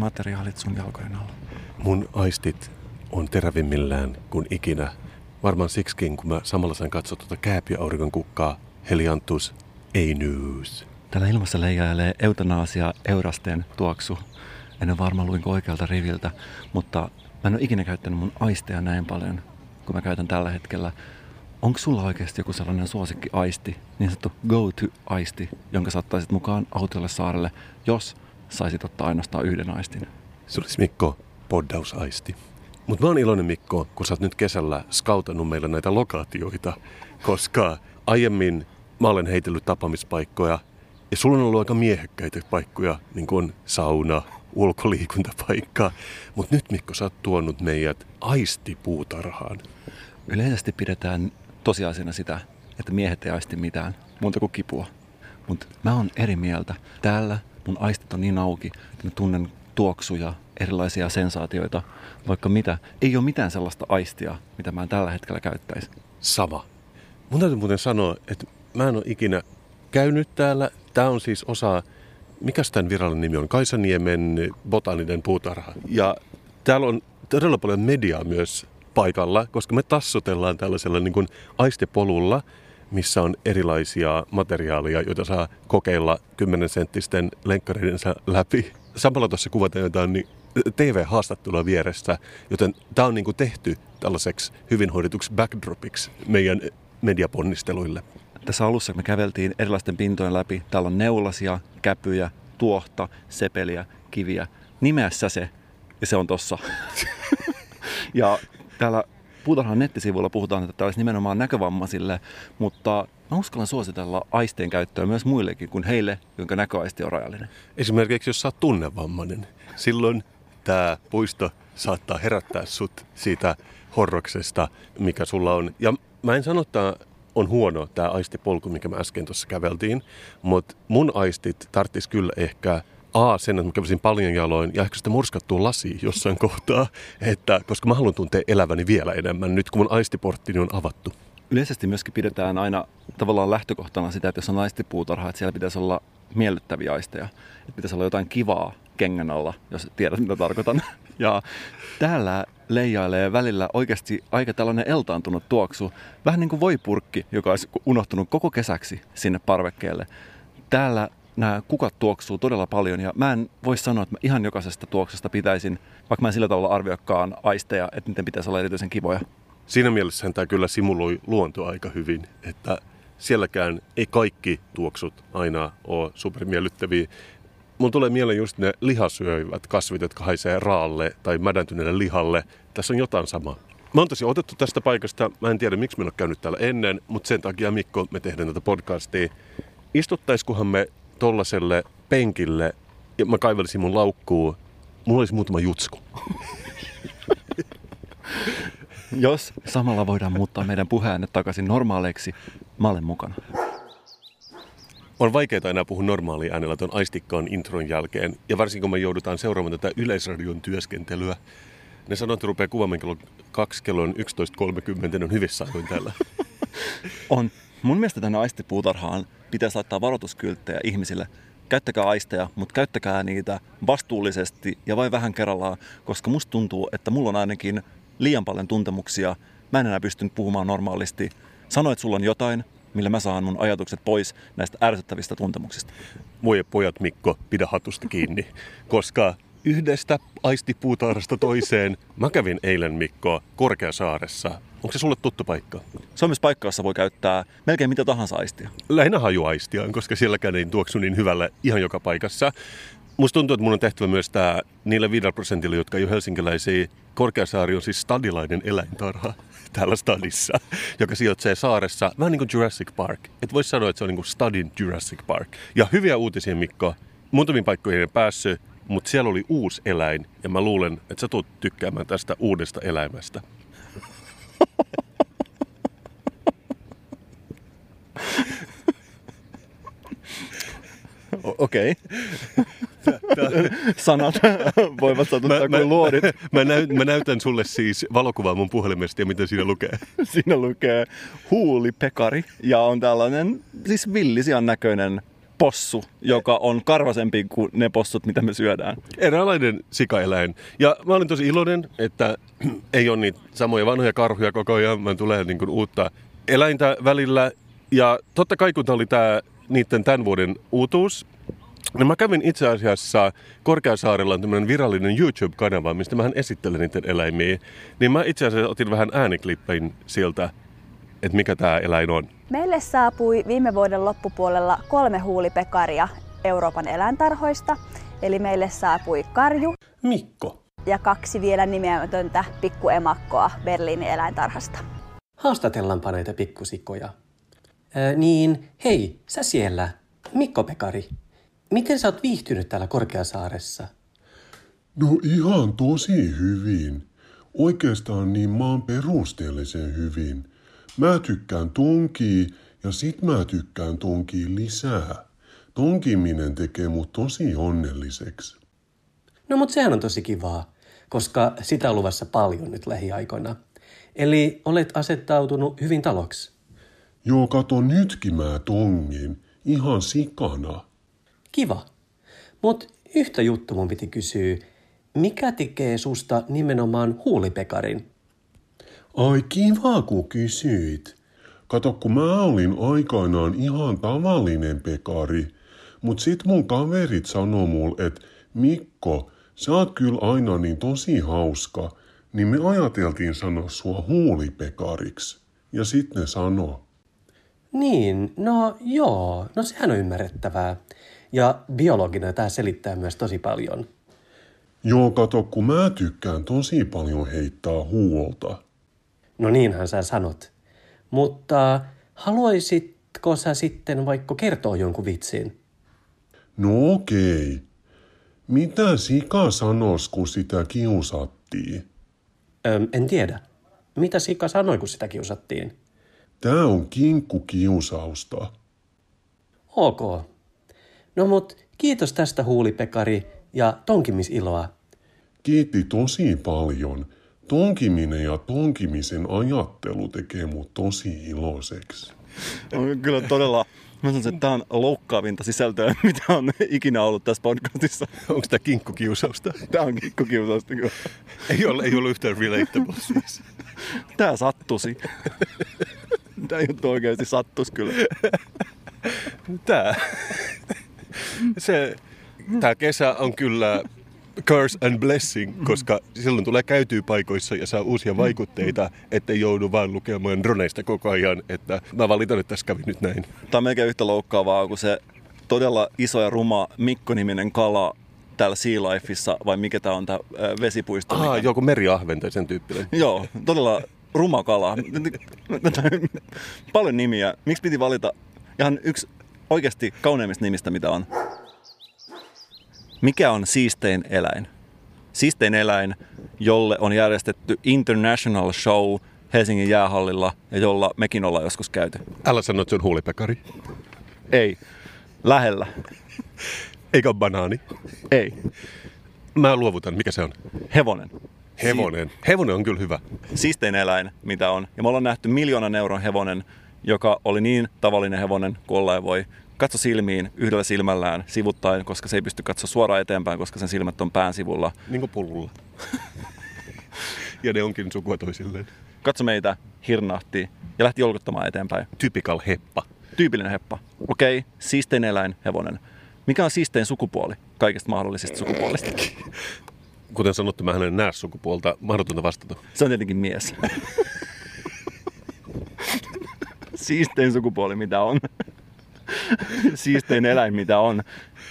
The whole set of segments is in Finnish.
materiaalit sun jalkojen alla? Mun aistit on terävimmillään kuin ikinä. Varmaan siksikin, kun mä samalla sain katsoa tuota kääpiöauringon kukkaa, Heliantus ei news. Täällä ilmassa leijailee eutanaasia eurasteen tuoksu. En ole varma luinko oikealta riviltä, mutta mä en ole ikinä käyttänyt mun aisteja näin paljon kuin mä käytän tällä hetkellä. Onko sulla oikeasti joku sellainen suosikki aisti, niin sanottu go-to-aisti, jonka saattaisit mukaan autolle saarelle, jos saisit ottaa ainoastaan yhden aistin? Se olisi Mikko poddausaisti. Mutta mä oon iloinen Mikko, kun sä oot nyt kesällä skautannut meillä näitä lokaatioita, koska aiemmin mä olen heitellyt tapaamispaikkoja ja sulla on ollut aika miehekkäitä paikkoja, niin kuin sauna, ulkoliikuntapaikka. Mutta nyt Mikko, sä oot tuonut meidät aistipuutarhaan. Yleisesti pidetään tosiasiana sitä, että miehet ei aisti mitään, muuta kuin kipua. Mutta mä oon eri mieltä. Täällä mun aistit on niin auki, että mä tunnen tuoksuja, erilaisia sensaatioita, vaikka mitä. Ei ole mitään sellaista aistia, mitä mä en tällä hetkellä käyttäisi. Sama. Mun täytyy muuten sanoa, että mä en ole ikinä käynyt täällä. Tää on siis osa, mikä tämän virallinen nimi on? Kaisaniemen botaninen puutarha. Ja täällä on todella paljon mediaa myös paikalla, koska me tassutellaan tällaisella niin kuin aistepolulla, missä on erilaisia materiaaleja, joita saa kokeilla 10 senttisten lenkkareidensa läpi. Samalla tuossa kuvataan jotain niin TV-haastattelua vieressä, joten tämä on niin kuin tehty tällaiseksi hyvin hoidetuksi backdropiksi meidän mediaponnisteluille. Tässä alussa me käveltiin erilaisten pintojen läpi. Täällä on neulasia, käpyjä, tuohta, sepeliä, kiviä. Nimeässä se, ja se on tossa. ja täällä puutarhan nettisivuilla puhutaan, että tämä olisi nimenomaan näkövammaisille, mutta mä uskallan suositella aisteen käyttöä myös muillekin kuin heille, jonka näköaisti on rajallinen. Esimerkiksi jos sä oot tunnevammainen, silloin tämä puisto saattaa herättää sut siitä horroksesta, mikä sulla on. Ja mä en sano, että on huono tämä aistipolku, mikä me äsken tuossa käveltiin, mutta mun aistit tarttis kyllä ehkä A, sen, että mä kävisin paljon jaloin ja ehkä sitä murskattua lasia jossain kohtaa, että, koska mä haluan tuntea eläväni vielä enemmän nyt, kun mun aistiporttini on avattu. Yleisesti myöskin pidetään aina tavallaan lähtökohtana sitä, että jos on aistipuutarha, että siellä pitäisi olla miellyttäviä aisteja. Että pitäisi olla jotain kivaa kengän alla, jos tiedät mitä tarkoitan. Ja täällä leijailee välillä oikeasti aika tällainen eltaantunut tuoksu. Vähän niin kuin voipurkki, joka olisi unohtunut koko kesäksi sinne parvekkeelle. Täällä nämä kukat tuoksuu todella paljon ja mä en voi sanoa, että mä ihan jokaisesta tuoksesta pitäisin, vaikka mä en sillä tavalla arviokkaan aisteja, että niiden pitäisi olla erityisen kivoja. Siinä mielessä tämä kyllä simuloi luontoa aika hyvin, että sielläkään ei kaikki tuoksut aina ole supermiellyttäviä. Mun tulee mieleen just ne lihasyöivät kasvit, jotka haisee raalle tai mädäntyneelle lihalle. Tässä on jotain samaa. Mä oon tosi otettu tästä paikasta. Mä en tiedä, miksi mä en ole käynyt täällä ennen, mutta sen takia Mikko, me tehdään tätä podcastia. Istuttaisikohan me tollaselle penkille ja mä kaivelisin mun laukkuun. Mulla olisi muutama jutsku. Jos samalla voidaan muuttaa meidän puheäänet takaisin normaaleiksi, mä olen mukana. On vaikeaa enää puhua normaalia äänellä tuon aistikkaan intron jälkeen. Ja varsinkin kun me joudutaan seuraamaan tätä yleisradion työskentelyä. Ne sanoo, että rupeaa kuvaamaan kello 2, kello on 11.30, ne on hyvissä ajoin täällä. On. Mun mielestä tänne aistipuutarhaan pitäisi laittaa varoituskylttejä ihmisille. Käyttäkää aisteja, mutta käyttäkää niitä vastuullisesti ja vain vähän kerrallaan, koska musta tuntuu, että mulla on ainakin liian paljon tuntemuksia. Mä en enää pystynyt puhumaan normaalisti. Sano, että sulla on jotain, millä mä saan mun ajatukset pois näistä ärsyttävistä tuntemuksista. Voi pojat Mikko, pidä hatusta kiinni, koska yhdestä aistipuutarhasta toiseen. Mä kävin eilen Mikko Korkeasaaressa. Onko se sulle tuttu paikka? Se on myös paikka, jossa voi käyttää melkein mitä tahansa aistia. Lähinnä hajuaistia, koska sielläkään ei tuoksu niin hyvälle ihan joka paikassa. Musta tuntuu, että mun on tehtävä myös tämä niille 5 prosentille, jotka ei ole helsinkiläisiä. Korkeasaari on siis stadilainen eläintarha. täällä stadissa, joka sijoitsee saaressa, vähän niin kuin Jurassic Park. Et voisi sanoa, että se on niin kuin stadin Jurassic Park. Ja hyviä uutisia, Mikko. Muutamiin paikkoihin en päässyt, mutta siellä oli uusi eläin, ja mä luulen, että sä tulet tykkäämään tästä uudesta eläimestä. Okei. Sanat voivat satuttaa kuin luodit. Mä, näy, mä näytän sulle siis valokuvaa mun puhelimesta ja mitä siinä lukee. Siinä lukee huulipekari ja on tällainen siis villisian näköinen possu, joka on karvasempi kuin ne possut, mitä me syödään. Eräänlainen sikaeläin. Ja mä olin tosi iloinen, että ei ole niitä samoja vanhoja karhuja koko ajan, vaan tulee niin kuin uutta eläintä välillä. Ja totta kai kun tämä oli tämä niiden tämän vuoden uutuus, No mä kävin itse asiassa Korkeasaarella on tämmöinen virallinen YouTube-kanava, mistä mä esittelen niiden eläimiä. Niin mä itse asiassa otin vähän ääniklippejä sieltä, että mikä tämä eläin on. Meille saapui viime vuoden loppupuolella kolme huulipekaria Euroopan eläintarhoista. Eli meille saapui karju. Mikko. Ja kaksi vielä nimeämätöntä pikkuemakkoa Berliinin eläintarhasta. Haastatellaanpa näitä pikkusikoja. Ää, niin, hei, sä siellä, Mikko Pekari. Miten sä oot viihtynyt täällä Korkeasaaressa? No ihan tosi hyvin. Oikeastaan niin maan perusteellisen hyvin. Mä tykkään tonkii ja sit mä tykkään tonkii lisää. Tonkiminen tekee mut tosi onnelliseksi. No mut sehän on tosi kivaa, koska sitä on luvassa paljon nyt lähiaikoina. Eli olet asettautunut hyvin taloksi. Joo, kato nytkin mä tongin. Ihan sikana. Kiva. Mut yhtä juttu mun piti kysyä. Mikä tekee susta nimenomaan huulipekarin? Ai kiva, kun kysyit. Kato, kun mä olin aikanaan ihan tavallinen pekari, mut sit mun kaverit sanoo mulle, että Mikko, sä oot kyllä aina niin tosi hauska, niin me ajateltiin sanoa sua huulipekariksi. Ja sitten ne sanoo. Niin, no joo, no sehän on ymmärrettävää. Ja biologina tämä selittää myös tosi paljon. Joo, kato, kun mä tykkään tosi paljon heittää huolta. No niinhän sä sanot. Mutta haluaisitko sä sitten vaikka kertoa jonkun vitsin? No okei. Mitä sika sanos, kun sitä kiusattiin? Öm, en tiedä. Mitä Sika sanoi, kun sitä kiusattiin? Tää on kinkkukiusausta. Ok. No mut kiitos tästä huulipekari ja tonkimisiloa. Kiitti tosi paljon. Tonkiminen ja tonkimisen ajattelu tekee mut tosi iloiseksi. On kyllä todella, mä sanoisin, että tämä on loukkaavinta sisältöä, mitä on ikinä ollut tässä podcastissa. Onko tämä kinkkukiusausta? Tämä on kikkokiusausta kyllä. Ei ole, ei ole yhtään relatable siis. Tämä sattusi. Tämä juttu oikeasti sattuisi kyllä. Tää. Se, tää kesä on kyllä curse and blessing, koska silloin tulee käytyy paikoissa ja saa uusia vaikutteita, ettei joudu vaan lukemaan droneista koko ajan. Että mä valitan, että tässä kävi nyt näin. Tämä on melkein yhtä loukkaavaa kuin se todella iso ja ruma Mikko-niminen kala täällä Sea Lifeissa, vai mikä tämä on tämä vesipuisto? Ah, mikä- joku meriahven tai sen tyyppinen. Joo, todella ruma kala. Paljon nimiä. Miksi piti valita ihan yksi oikeasti kauneimmista nimistä, mitä on? Mikä on siistein eläin? Siistein eläin, jolle on järjestetty International Show Helsingin jäähallilla ja jolla mekin ollaan joskus käyty. Älä sano, että se on huulipekari. Ei. Lähellä. Eikä banaani. Ei. Mä luovutan. Mikä se on? Hevonen. Hevonen. Hevonen on kyllä hyvä. siistein eläin, mitä on. Ja me ollaan nähty miljoonan euron hevonen, joka oli niin tavallinen hevonen kuin voi. Katso silmiin yhdellä silmällään sivuttain, koska se ei pysty katsoa suoraan eteenpäin, koska sen silmät on pään sivulla. Niin kuin pullulla. ja ne onkin sukua toisilleen. Katso meitä, hirnahti ja lähti jolkuttamaan eteenpäin. Typical heppa. Tyypillinen heppa. Okei, okay, siistein eläin, hevonen. Mikä on siistein sukupuoli kaikista mahdollisista sukupuolista? Kuten sanottu, mä en näe sukupuolta. Mahdotonta vastata. Se on tietenkin mies. Siistein sukupuoli, mitä on. Siistein eläin, mitä on.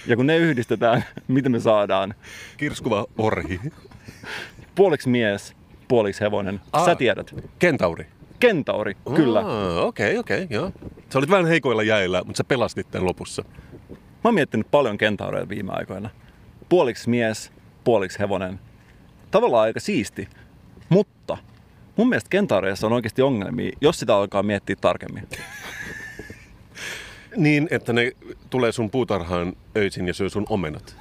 Ja kun ne yhdistetään, mitä me saadaan? Kirskuva orhi. Puoliksi mies, puoliksi hevonen. Aa. Sä tiedät. Kentauri. Kentauri, kyllä. Aa, Okei, okei, joo. Sä olit vähän heikoilla jäillä, mutta sä pelastit tämän lopussa. Mä oon miettinyt paljon kentaureja viime aikoina. Puoliksi mies, puoliksi hevonen. Tavallaan aika siisti. Mutta mun mielestä kentaureissa on oikeasti ongelmia, jos sitä alkaa miettiä tarkemmin. Niin, että ne tulee sun puutarhaan öisin ja syö sun omenat.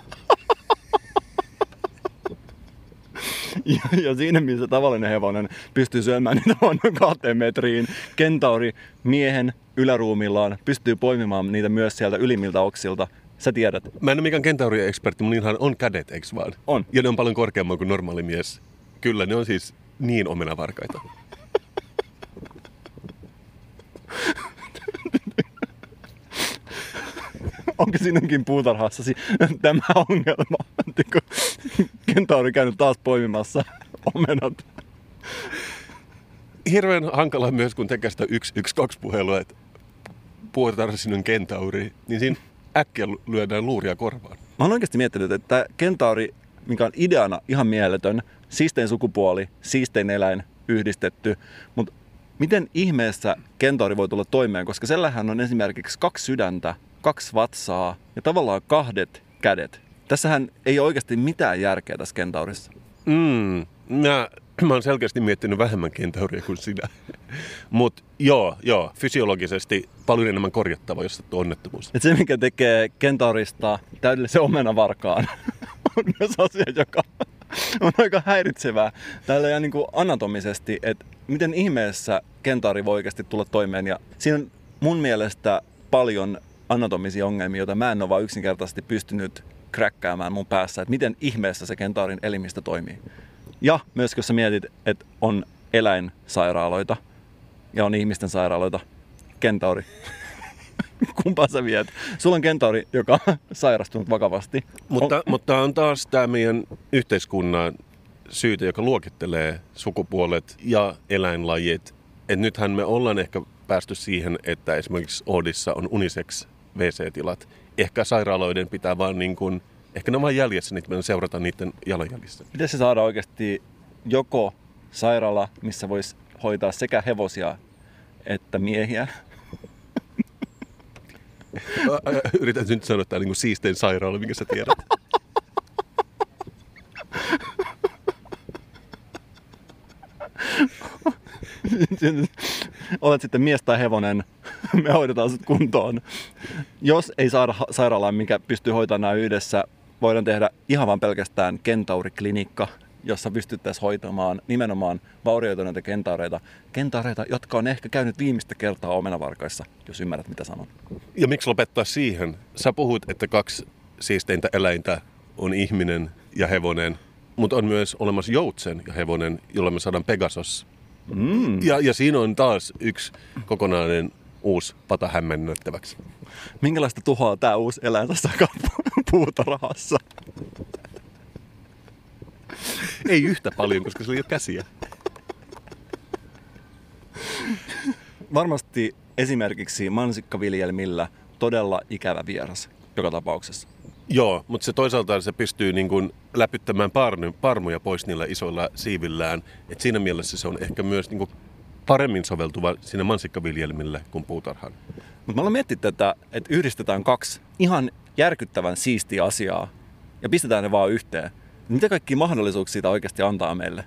Ja, ja siinä, missä tavallinen hevonen pystyy syömään niitä vain kahteen metriin, kentauri miehen yläruumillaan pystyy poimimaan niitä myös sieltä ylimmiltä oksilta. Sä tiedät. Mä en ole mikään kentauri-ekspertti, mutta niinhän on kädet, eikö vaan? On. Ja ne on paljon korkeammalla kuin normaali mies. Kyllä, ne on siis niin omenavarkaita. Onko sinunkin puutarhassasi tämä ongelma? Kentauri käynyt taas poimimassa omenat. Hirveän hankala myös, kun tekee sitä 112 puhelua, että puhutaan sinun kentauri, niin siinä äkkiä lyödään luuria korvaan. Mä oon oikeasti miettinyt, että tämä kentauri, mikä on ideana ihan mieletön, siistein sukupuoli, siistein eläin yhdistetty, mutta miten ihmeessä kentauri voi tulla toimeen, koska sellähän on esimerkiksi kaksi sydäntä, kaksi vatsaa ja tavallaan kahdet kädet. Tässähän ei ole oikeasti mitään järkeä tässä kentaurissa. Mm, mä, mä oon selkeästi miettinyt vähemmän kentauria kuin sinä. Mutta joo, joo, fysiologisesti paljon enemmän korjattava, jos sattuu onnettomuus. Et se, mikä tekee kentaurista täydellisen omenavarkaan, on myös asia, joka on aika häiritsevää tällä niin kuin anatomisesti, että miten ihmeessä kentauri voi oikeasti tulla toimeen. Ja siinä on mun mielestä paljon anatomisia ongelmia, joita mä en ole vaan yksinkertaisesti pystynyt kräkkäämään mun päässä, että miten ihmeessä se kentaurin elimistö toimii. Ja myös jos sä mietit, että on eläinsairaaloita ja on ihmisten sairaaloita, kentauri. Kumpaa sä viet? Sulla on kentauri, joka on sairastunut vakavasti. Mutta, on, mutta on taas tämä meidän yhteiskunnan syytä, joka luokittelee sukupuolet ja eläinlajit. Et nythän me ollaan ehkä päästy siihen, että esimerkiksi Oodissa on unisex WC-tilat. Ehkä sairaaloiden pitää vaan niin kuin, ehkä ne on vaan jäljessä, niin me seurata niiden jalanjäljissä. Pitäisi saada oikeasti joko sairaala, missä voisi hoitaa sekä hevosia että miehiä. Yritän nyt sanoa, että tämä on niin siistein sairaala, minkä sä tiedät. Olet sitten mies tai hevonen, me hoidetaan sut kuntoon. Jos ei saada sairaalaa, mikä pystyy hoitamaan nämä yhdessä, voidaan tehdä ihan vain pelkästään kentauriklinikka, jossa pystyttäisiin hoitamaan nimenomaan vaurioituneita kentaureita. Kentaureita, jotka on ehkä käynyt viimeistä kertaa omenavarkaissa, jos ymmärrät mitä sanon. Ja miksi lopettaa siihen? Sä puhut, että kaksi siisteintä eläintä on ihminen ja hevonen, mutta on myös olemassa joutsen ja hevonen, jolla me saadaan Pegasus. Mm. Ja, ja siinä on taas yksi kokonainen uusi pata hämmennettäväksi. Minkälaista tuhoa tämä uusi eläin tässä puutarhassa? Ei yhtä paljon, koska sillä ei ole käsiä. Varmasti esimerkiksi mansikkaviljelmillä todella ikävä vieras joka tapauksessa. Joo, mutta se toisaalta se pystyy niin kuin läpyttämään parny, parmuja pois niillä isoilla siivillään. Et siinä mielessä se on ehkä myös niin kuin paremmin soveltuva siinä mansikkaviljelmille kuin puutarhaan. Mutta mä olen miettinyt tätä, että yhdistetään kaksi ihan järkyttävän siistiä asiaa ja pistetään ne vaan yhteen. Mitä kaikki mahdollisuuksia siitä oikeasti antaa meille?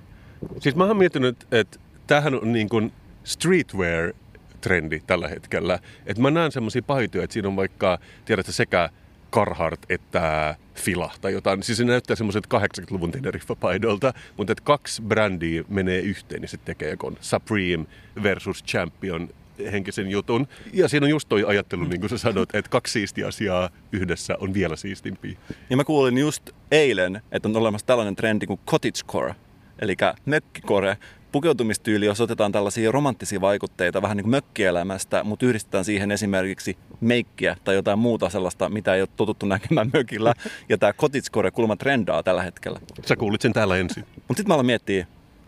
Siis mä oon miettinyt, että tämähän on niin kuin streetwear-trendi tällä hetkellä. Että mä näen semmoisia paitoja, että siinä on vaikka, tiedätkö, sekä Carhartt että Fila tai jotain. Siis se näyttää semmoiset 80-luvun Teneriffa-paidolta, mutta että kaksi brändiä menee yhteen, niin se tekee kun Supreme versus Champion henkisen jutun. Ja siinä on just toi ajattelu, niin kuin sä sanot, että kaksi siistiä asiaa yhdessä on vielä siistimpiä. Ja mä kuulin just eilen, että on olemassa tällainen trendi kuin cottagecore, eli mökkikore, pukeutumistyyli, jos otetaan tällaisia romanttisia vaikutteita vähän niin kuin mökkielämästä, mutta yhdistetään siihen esimerkiksi meikkiä tai jotain muuta sellaista, mitä ei ole totuttu näkemään mökillä. Ja tämä cottagecore kulma trendaa tällä hetkellä. Sä kuulit sen täällä ensin. Mutta sitten mä aloin miettiä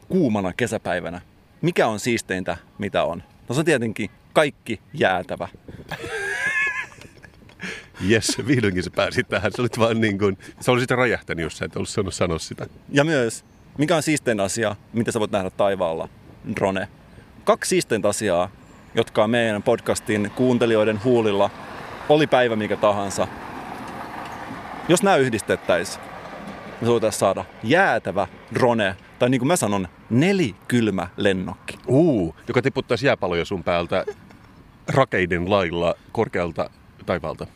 kuumana kesäpäivänä, mikä on siisteintä, mitä on. No se on tietenkin kaikki jäätävä. Jes, vihdoinkin sä pääsit tähän. Se olit vaan niin kuin, sä olisit räjähtänyt, jos sä et ollut saanut sanoa sitä. Ja myös Mikä on siistein asia, mitä sä voit nähdä taivaalla? Drone. Kaksi siisteintä asiaa, jotka on meidän podcastin kuuntelijoiden huulilla, oli päivä mikä tahansa. Jos nämä yhdistettäisiin, me voitaisiin saada jäätävä drone, tai niin kuin mä sanon, nelikylmä lennokki. Uu, joka tiputtaisi jääpaloja sun päältä rakeiden lailla korkealta taivaalta.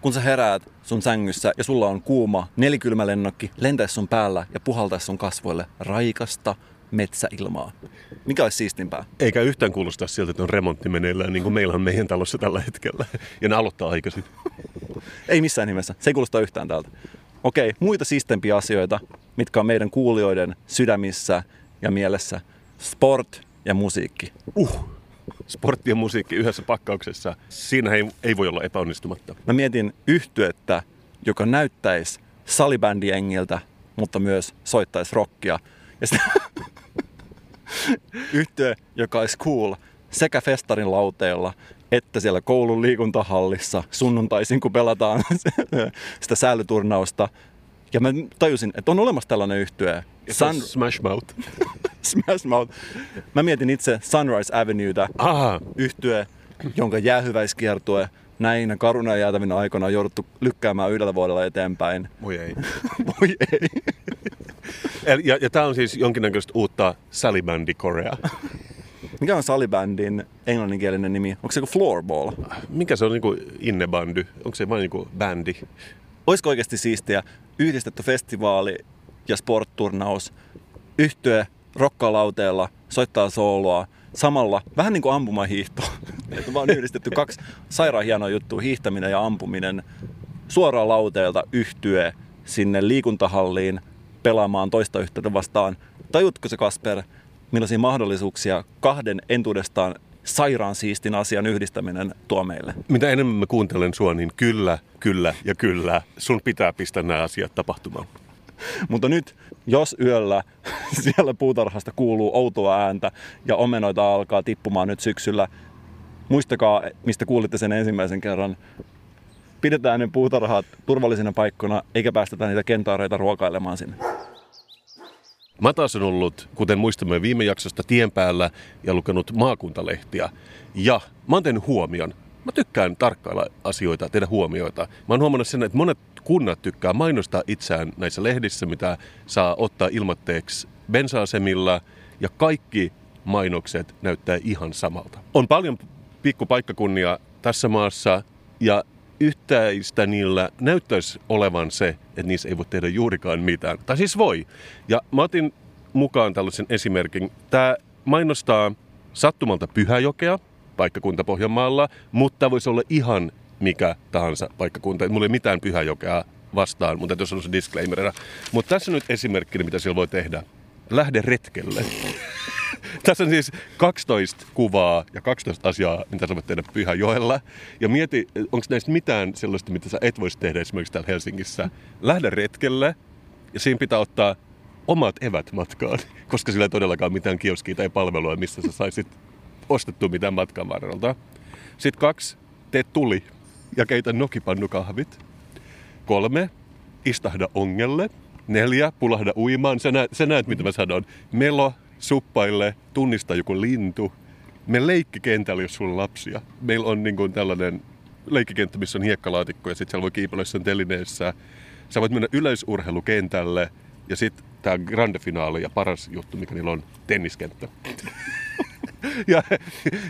Kun sä heräät sun sängyssä ja sulla on kuuma nelikylmä lennokki, lentäisi sun päällä ja puhaltaisi sun kasvoille raikasta metsäilmaa. Mikä olisi siistimpää? Eikä yhtään kuulosta siltä, että on remontti meneillään, niin kuin meillä on meidän talossa tällä hetkellä. Ja ne aloittaa aikaisin. Ei missään nimessä. Se ei kuulosta yhtään täältä. Okei, muita siistempiä asioita, mitkä on meidän kuulijoiden sydämissä ja mielessä. Sport ja musiikki. Uh, sportti ja musiikki yhdessä pakkauksessa. Siinä ei, ei voi olla epäonnistumatta. Mä mietin yhtyettä, joka näyttäisi salibändiengiltä, mutta myös soittaisi rockia. Ja sitten yhtye, joka olisi cool sekä festarin lauteella että siellä koulun liikuntahallissa sunnuntaisin, kun pelataan sitä säällyturnausta. Ja mä tajusin, että on olemassa tällainen yhtye. Sun... Smash Mouth. Smash Mouth. Mä mietin itse Sunrise Avenuetä, Aha. yhtye, jonka jäähyväiskiertue näinä karuna jäätävinä aikoina on jouduttu lykkäämään yhdellä vuodella eteenpäin. Voi ei. Voi ei. Eli- Ja, ja tämä on siis jonkinnäköistä uutta salibändi Korea. Mikä on salibändin englanninkielinen nimi? Onko se joku floorball? Mikä se on niinku innebandy? Onko se vain niinku bändi? Olisiko oikeasti siistiä yhdistetty festivaali ja sportturnaus, yhtye rokkalauteella, soittaa sooloa, samalla vähän niin kuin ampumahiihto. Että on vaan yhdistetty kaksi sairaan hienoa juttua, hiihtäminen ja ampuminen, suoraan lauteelta yhtye sinne liikuntahalliin pelaamaan toista yhtiötä vastaan. Tajutko se Kasper, millaisia mahdollisuuksia kahden entuudestaan sairaan siistin asian yhdistäminen tuo meille? Mitä enemmän mä kuuntelen sua, niin kyllä, kyllä ja kyllä. Sun pitää pistää nämä asiat tapahtumaan. Mutta nyt, jos yöllä siellä puutarhasta kuuluu outoa ääntä ja omenoita alkaa tippumaan nyt syksyllä, muistakaa, mistä kuulitte sen ensimmäisen kerran. Pidetään ne puutarhat turvallisina paikkoina, eikä päästetä niitä kentaareita ruokailemaan sinne. Mä taas on ollut, kuten muistamme viime jaksosta, tien päällä ja lukenut maakuntalehtiä. Ja mä oon huomion. Mä tykkään tarkkailla asioita, tehdä huomioita. Mä oon huomannut sen, että monet kunnat tykkää mainostaa itseään näissä lehdissä, mitä saa ottaa ilmatteeksi bensa-asemilla. Ja kaikki mainokset näyttää ihan samalta. On paljon pikkupaikkakunnia tässä maassa ja yhtäistä niillä näyttäisi olevan se, että niissä ei voi tehdä juurikaan mitään. Tai siis voi. Ja mä otin mukaan tällaisen esimerkin. Tämä mainostaa sattumalta Pyhäjokea, paikkakunta Pohjanmaalla, mutta voisi olla ihan mikä tahansa paikkakunta. Mulla ei mitään Pyhäjokea vastaan, mutta jos on se disclaimerina. Mutta tässä nyt esimerkkinä, mitä siellä voi tehdä. Lähde retkelle. Tässä on siis 12 kuvaa ja 12 asiaa, mitä sä voit tehdä Pyhäjoella. Ja mieti, onko näistä mitään sellaista, mitä sä et voisi tehdä esimerkiksi täällä Helsingissä. Lähde retkelle ja siinä pitää ottaa omat evät matkaan, koska sillä ei todellakaan mitään kioskia tai palvelua, missä sä saisit ostettua mitään matkan varrelta. Sitten kaksi, tee tuli ja keitä nokipannukahvit. Kolme, istahda ongelle. Neljä, pulahda uimaan. Sä näet, sä näet mitä mä sanon. Melo, suppaille, tunnista joku lintu. Me leikkikentällä, jos sulla on lapsia. Meillä on niin kuin tällainen leikkikenttä, missä on hiekkalaatikko ja sitten siellä voi kiipeillä jossain telineessä. Sä voit mennä yleisurheilukentälle ja sitten tämä grande finaali ja paras juttu, mikä niillä on, tenniskenttä. ja,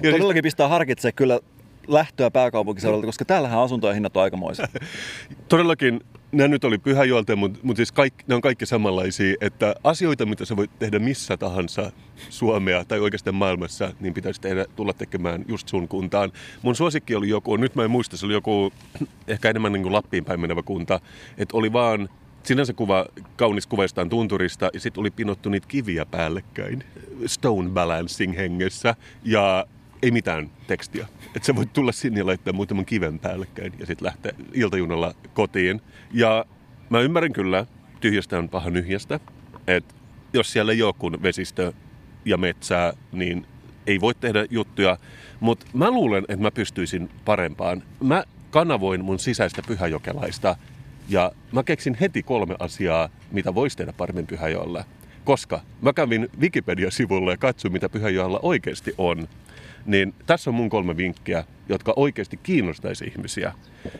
ja Todellakin pistää harkitsee kyllä lähtöä pääkaupunkiseudulta, koska täällähän asuntojen hinnat on aikamoisia. todellakin nämä nyt oli Pyhäjoelta, mutta, mutta siis kaikki, ne on kaikki samanlaisia, että asioita, mitä sä voit tehdä missä tahansa Suomea tai oikeastaan maailmassa, niin pitäisi tehdä, tulla tekemään just sun kuntaan. Mun suosikki oli joku, nyt mä en muista, se oli joku ehkä enemmän niin kuin Lappiin päin menevä kunta, että oli vaan sinänsä kuva, kaunis kuva jostain tunturista ja sitten oli pinottu niitä kiviä päällekkäin stone balancing hengessä ja ei mitään tekstiä. Että sä voit tulla sinne ja laittaa muutaman kiven päällekkäin ja sitten lähteä iltajunalla kotiin. Ja mä ymmärrän kyllä, tyhjästä on paha nyhjästä, että jos siellä ei ole kuin vesistö ja metsää, niin ei voi tehdä juttuja. Mutta mä luulen, että mä pystyisin parempaan. Mä kanavoin mun sisäistä pyhäjokelaista ja mä keksin heti kolme asiaa, mitä voisi tehdä paremmin Pyhäjoella. koska mä kävin Wikipedia-sivulla ja katsoin, mitä Pyhäjoella oikeasti on. Niin tässä on mun kolme vinkkiä, jotka oikeasti kiinnostaisi ihmisiä.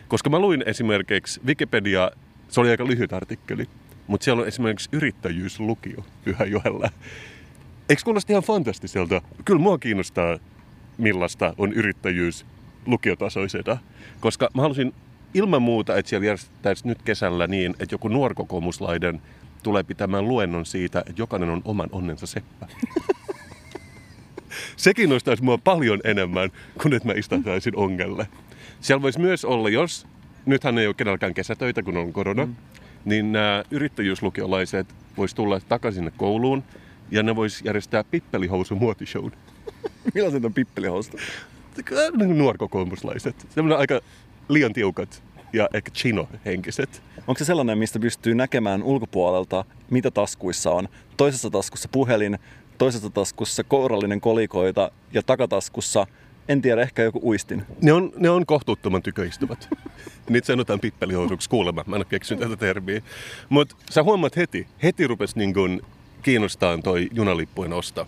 Koska mä luin esimerkiksi Wikipedia, se oli aika lyhyt artikkeli, mutta siellä on esimerkiksi yrittäjyyslukio Pyhäjoella. Eikö kuulosta ihan fantastiselta? Kyllä mua kiinnostaa, millaista on yrittäjyys lukiotasoisena. Koska mä halusin ilman muuta, että siellä järjestettäisiin nyt kesällä niin, että joku nuorkokoomuslaiden tulee pitämään luennon siitä, että jokainen on oman onnensa seppä. Se kiinnostaisi mua paljon enemmän kuin että mä istuttaisin ongelle. Siellä voisi myös olla, jos nythän ei ole kenelläkään kesätöitä, kun on korona, mm. niin nämä yrittäjyyslukiolaiset vois tulla takaisin sinne kouluun ja ne vois järjestää pippelihousu muotishown. Millaiset on pippelihousta? Nuorkokoomuslaiset. Sellainen aika liian tiukat ja ehkä chino-henkiset. Onko se sellainen, mistä pystyy näkemään ulkopuolelta, mitä taskuissa on? Toisessa taskussa puhelin, toisessa taskussa kourallinen kolikoita ja takataskussa, en tiedä, ehkä joku uistin. Ne on, ne on kohtuuttoman tyköistuvat. Niitä sanotaan pippelihousuksi kuulemma. Mä en ole keksinyt tätä termiä. Mutta sä huomaat heti, heti rupesi niin kun kiinnostaa toi junalippujen osta.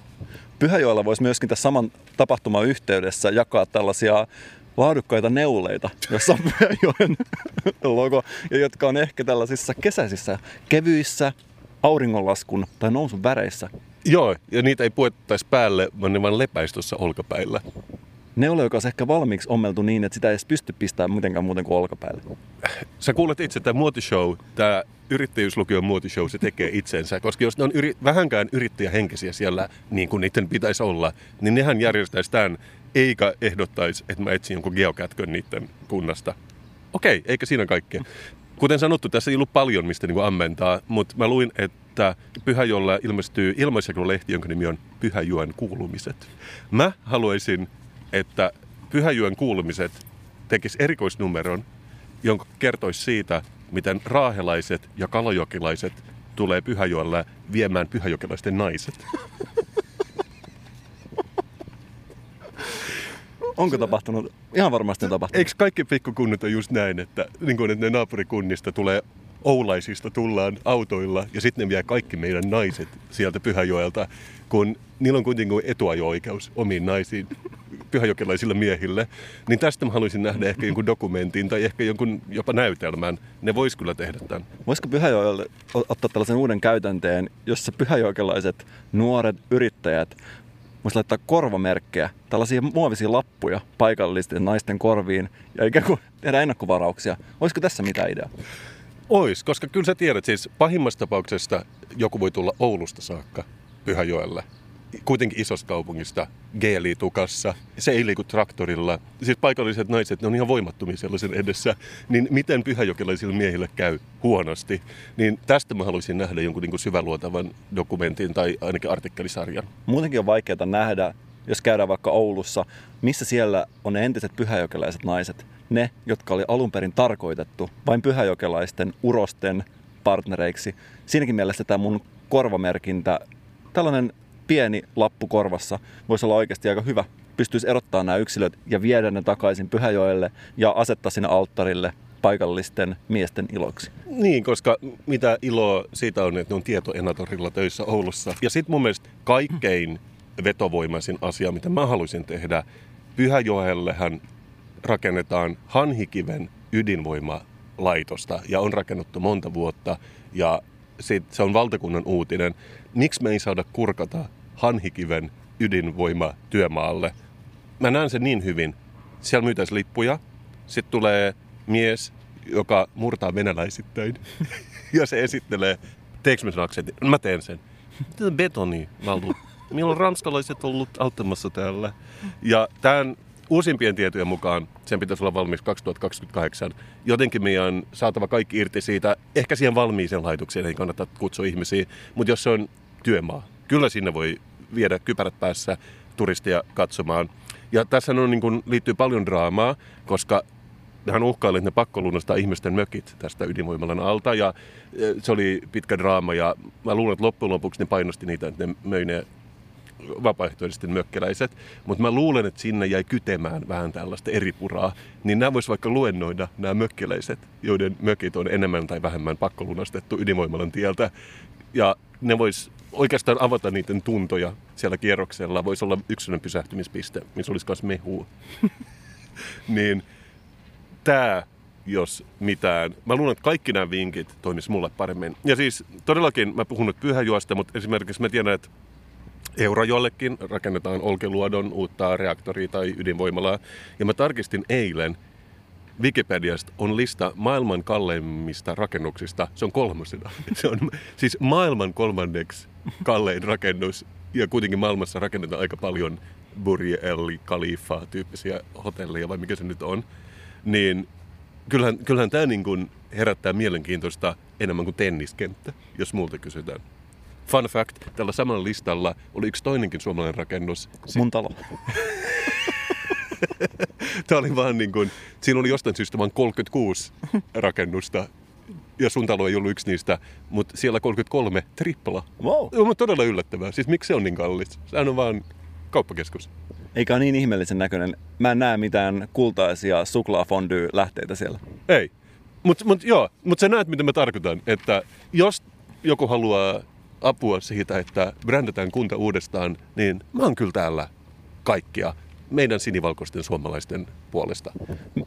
Pyhäjoella voisi myöskin tässä saman tapahtuman yhteydessä jakaa tällaisia laadukkaita neuleita, jossa on Pyhäjoen logo, ja jotka on ehkä tällaisissa kesäisissä kevyissä auringonlaskun tai nousun väreissä. Joo, ja niitä ei puettaisi päälle, vaan ne vaan lepäisi tuossa olkapäillä. Neule, joka on ehkä valmiiksi ommeltu niin, että sitä ei edes pysty pistämään mitenkään muuten kuin olkapäille. Sä kuulet itse, että tämä muotishow, tämä yrittäjyyslukion muotishow, se tekee itsensä. Koska jos ne on yri, vähänkään yrittäjähenkisiä siellä, niin kuin niiden pitäisi olla, niin nehän järjestäisi tämän, eikä ehdottaisi, että mä etsin jonkun geokätkön niiden kunnasta. Okei, eikä siinä kaikkea. Kuten sanottu, tässä ei ollut paljon mistä niin ammentaa, mutta mä luin, että Pyhäjolla ilmestyy ilmaisjakelulehti, jonka nimi on Pyhäjoen kuulumiset. Mä haluaisin, että Pyhäjoen kuulumiset tekisi erikoisnumeron, jonka kertoisi siitä, miten raahelaiset ja kalajokilaiset tulee Pyhäjoella viemään pyhäjokilaisten naiset. Onko tapahtunut? Ihan varmasti on tapahtunut. Eikö kaikki pikkukunnat on just näin, että, niin kuin, että ne naapurikunnista tulee Oulaisista tullaan autoilla ja sitten ne vie kaikki meidän naiset sieltä Pyhäjoelta, kun niillä on kuitenkin etuajo-oikeus omiin naisiin pyhäjokelaisille miehille. Niin tästä mä haluaisin nähdä ehkä jonkun dokumentin tai ehkä jonkun jopa näytelmän. Ne vois kyllä tehdä tämän. Voisiko Pyhäjoelle ottaa tällaisen uuden käytänteen, jossa pyhäjokelaiset nuoret yrittäjät voisi laittaa korvamerkkejä, tällaisia muovisia lappuja paikallisten naisten korviin ja ikään kuin tehdä ennakkovarauksia. Olisiko tässä mitä ideaa? Ois, koska kyllä sä tiedät, siis pahimmassa tapauksessa joku voi tulla Oulusta saakka Pyhäjoelle. Kuitenkin isosta kaupungista, geelitukassa. Se ei liiku traktorilla. Siis paikalliset naiset, ne on ihan voimattomia sellaisen edessä. Niin miten pyhäjokelaisille miehille käy huonosti? Niin tästä mä haluaisin nähdä jonkun niin syväluotavan dokumentin tai ainakin artikkelisarjan. Muutenkin on vaikeaa nähdä, jos käydään vaikka Oulussa, missä siellä on entiset pyhäjokelaiset naiset. Ne, jotka oli alun perin tarkoitettu vain pyhäjokelaisten urosten partnereiksi. Siinäkin mielessä tämä mun korvamerkintä, tällainen pieni lappu korvassa, voisi olla oikeasti aika hyvä. Pystyisi erottaa nämä yksilöt ja viedä ne takaisin Pyhäjoelle ja asettaa sinne alttarille paikallisten miesten iloksi. Niin, koska mitä iloa siitä on, että ne on tietoenatorilla töissä Oulussa. Ja sitten mun mielestä kaikkein vetovoimaisin asia, mitä mä haluaisin tehdä, Pyhäjoellehan rakennetaan Hanhikiven ydinvoimalaitosta ja on rakennettu monta vuotta ja sit se on valtakunnan uutinen. Miksi me ei saada kurkata Hanhikiven ydinvoimatyömaalle? Mä näen sen niin hyvin. Siellä myytäisi lippuja, sitten tulee mies, joka murtaa venäläisittäin ja se esittelee, teekö mä sen aksentin? Mä teen sen. Tämä on betoni, Valdu. Meillä on ranskalaiset ollut auttamassa täällä. Ja tämän uusimpien tietojen mukaan sen pitäisi olla valmis 2028. Jotenkin meidän on saatava kaikki irti siitä. Ehkä siihen valmiiseen laitokseen ei kannata kutsua ihmisiä, mutta jos se on työmaa, kyllä sinne voi viedä kypärät päässä turistia katsomaan. Ja tässä on, niin kuin, liittyy paljon draamaa, koska hän uhkaili, että ne pakko ihmisten mökit tästä ydinvoimalan alta. Ja e, se oli pitkä draama ja mä luulen, että loppujen lopuksi ne painosti niitä, että ne möi ne vapaaehtoisesti mökkeläiset, mutta mä luulen, että sinne jäi kytemään vähän tällaista eripuraa, niin nämä vois vaikka luennoida nämä mökkeläiset, joiden mökit on enemmän tai vähemmän pakkolunastettu ydinvoimalan tieltä. Ja ne vois oikeastaan avata niiden tuntoja siellä kierroksella. Voisi olla yksilön pysähtymispiste, missä olisi myös mehua. niin tämä, jos mitään. Mä luulen, että kaikki nämä vinkit toimis mulle paremmin. Ja siis todellakin mä puhun nyt pyhäjuosta, mutta esimerkiksi mä tiedän, että Eurojollekin rakennetaan Olkeluodon uutta reaktoria tai ydinvoimalaa. Ja mä tarkistin eilen, Wikipediasta on lista maailman kalleimmista rakennuksista. Se on kolmosena. Se on siis maailman kolmanneksi kallein rakennus. Ja kuitenkin maailmassa rakennetaan aika paljon Burj El Khalifa tyyppisiä hotelleja, vai mikä se nyt on. Niin kyllähän, kyllähän tämä niin kuin herättää mielenkiintoista enemmän kuin tenniskenttä, jos multa kysytään. Fun fact, tällä samalla listalla oli yksi toinenkin suomalainen rakennus. Mun talo. Tämä oli vaan niin kuin, siinä oli jostain syystä vain 36 rakennusta. Ja sun talo ei ollut yksi niistä, mutta siellä 33 tripla. Wow. Joo, mutta todella yllättävää. Siis miksi se on niin kallis? Sehän on vaan kauppakeskus. Eikä ole niin ihmeellisen näköinen. Mä en näe mitään kultaisia suklaafondy-lähteitä siellä. Ei. Mutta mut, joo, mutta sä näet, mitä mä tarkoitan. Että jos joku haluaa apua siitä, että brändätään kunta uudestaan, niin mä oon kyllä täällä kaikkia meidän sinivalkoisten suomalaisten puolesta.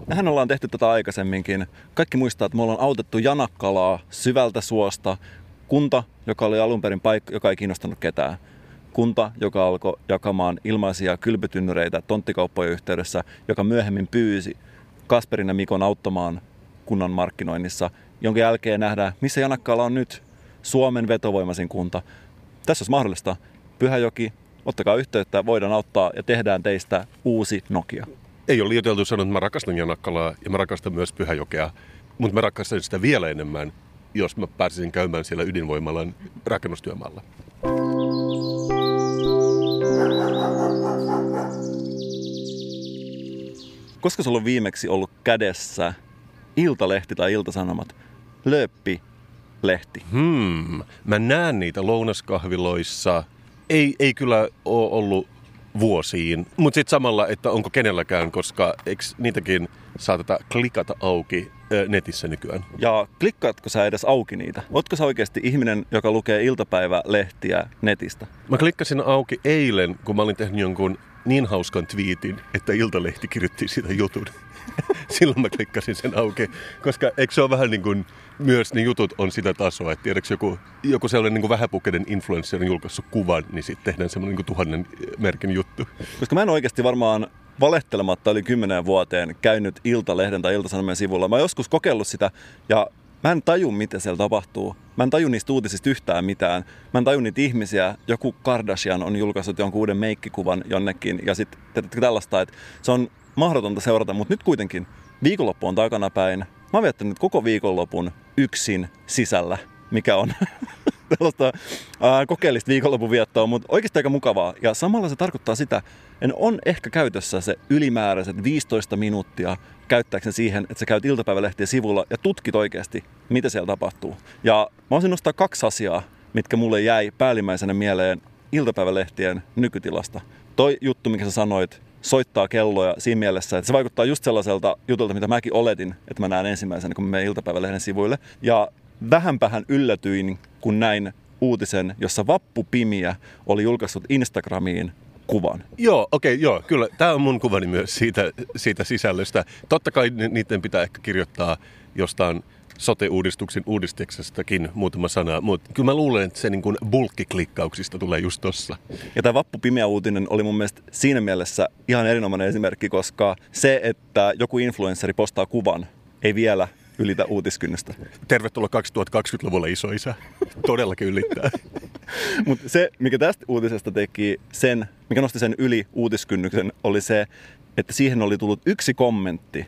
Mehän ollaan tehty tätä aikaisemminkin. Kaikki muistaa, että me ollaan autettu Janakkalaa syvältä suosta. Kunta, joka oli alun perin paikka, joka ei kiinnostanut ketään. Kunta, joka alkoi jakamaan ilmaisia kylpytynnyreitä tonttikauppojen yhteydessä, joka myöhemmin pyysi Kasperin ja Mikon auttamaan kunnan markkinoinnissa, jonka jälkeen nähdään, missä Janakkala on nyt Suomen vetovoimaisin kunta. Tässä olisi mahdollista. Pyhäjoki, ottakaa yhteyttä, voidaan auttaa ja tehdään teistä uusi Nokia. Ei ole liioiteltu sanoa, että mä rakastan Janakkalaa ja mä rakastan myös Pyhäjokea, mutta mä rakastan sitä vielä enemmän, jos mä pääsisin käymään siellä ydinvoimalan rakennustyömaalla. Koska sulla on viimeksi ollut kädessä Iltalehti tai Iltasanomat, lööppi lehti. Hmm, mä näen niitä lounaskahviloissa. Ei, ei kyllä ole ollut vuosiin, mutta sitten samalla, että onko kenelläkään, koska eikö niitäkin saateta klikata auki netissä nykyään? Ja klikkaatko sä edes auki niitä? Ootko sä oikeasti ihminen, joka lukee iltapäivälehtiä netistä? Mä klikkasin auki eilen, kun mä olin tehnyt jonkun niin hauskan twiitin, että Iltalehti kirjoitti sitä jutun. Silloin mä klikkasin sen auki, koska eikö se ole vähän niin kuin, myös ne jutut on sitä tasoa, että tiedätkö joku, joku sellainen niin vähäpukeinen influencer on julkaissut kuvan, niin sitten tehdään semmoinen niin tuhannen merkin juttu. Koska mä en oikeasti varmaan valehtelematta yli kymmenen vuoteen käynyt Iltalehden tai Iltasanomien sivulla. Mä oon joskus kokeillut sitä ja mä en taju, mitä siellä tapahtuu. Mä en taju niistä uutisista yhtään mitään. Mä en taju niitä ihmisiä. Joku Kardashian on julkaissut jonkun uuden meikkikuvan jonnekin ja sitten tällaista, että se on mahdotonta seurata, mutta nyt kuitenkin viikonloppu on takanapäin. Mä oon viettänyt koko viikonlopun yksin sisällä, mikä on tällaista ää, kokeellista viikonlopun viettoa, mutta oikeasti aika mukavaa. Ja samalla se tarkoittaa sitä, että on ehkä käytössä se ylimääräiset 15 minuuttia käyttääkseni siihen, että sä käyt iltapäivälehtien sivulla ja tutkit oikeasti, mitä siellä tapahtuu. Ja mä voisin nostaa kaksi asiaa, mitkä mulle jäi päällimmäisenä mieleen iltapäivälehtien nykytilasta. Toi juttu, mikä sä sanoit, soittaa kelloja siinä mielessä, että se vaikuttaa just sellaiselta jutulta, mitä mäkin oletin, että mä näen ensimmäisenä, kun mä menen iltapäivälehden sivuille. Ja vähänpähän yllätyin, kun näin uutisen, jossa Vappu Pimiä oli julkaissut Instagramiin kuvan. Joo, okei, okay, joo, kyllä. Tämä on mun kuvani myös siitä, siitä sisällöstä. Totta kai ni- niiden pitää ehkä kirjoittaa jostain sote-uudistuksen uudistuksestakin muutama sana, mutta kyllä mä luulen, että se niin kuin bulkkiklikkauksista tulee just tossa. Ja tämä Vappu Pimeä uutinen oli mun mielestä siinä mielessä ihan erinomainen esimerkki, koska se, että joku influenssari postaa kuvan, ei vielä ylitä uutiskynnystä. Tervetuloa 2020-luvulle isoisä. Todellakin ylittää. Mutta se, mikä tästä uutisesta teki sen, mikä nosti sen yli uutiskynnyksen, oli se, että siihen oli tullut yksi kommentti,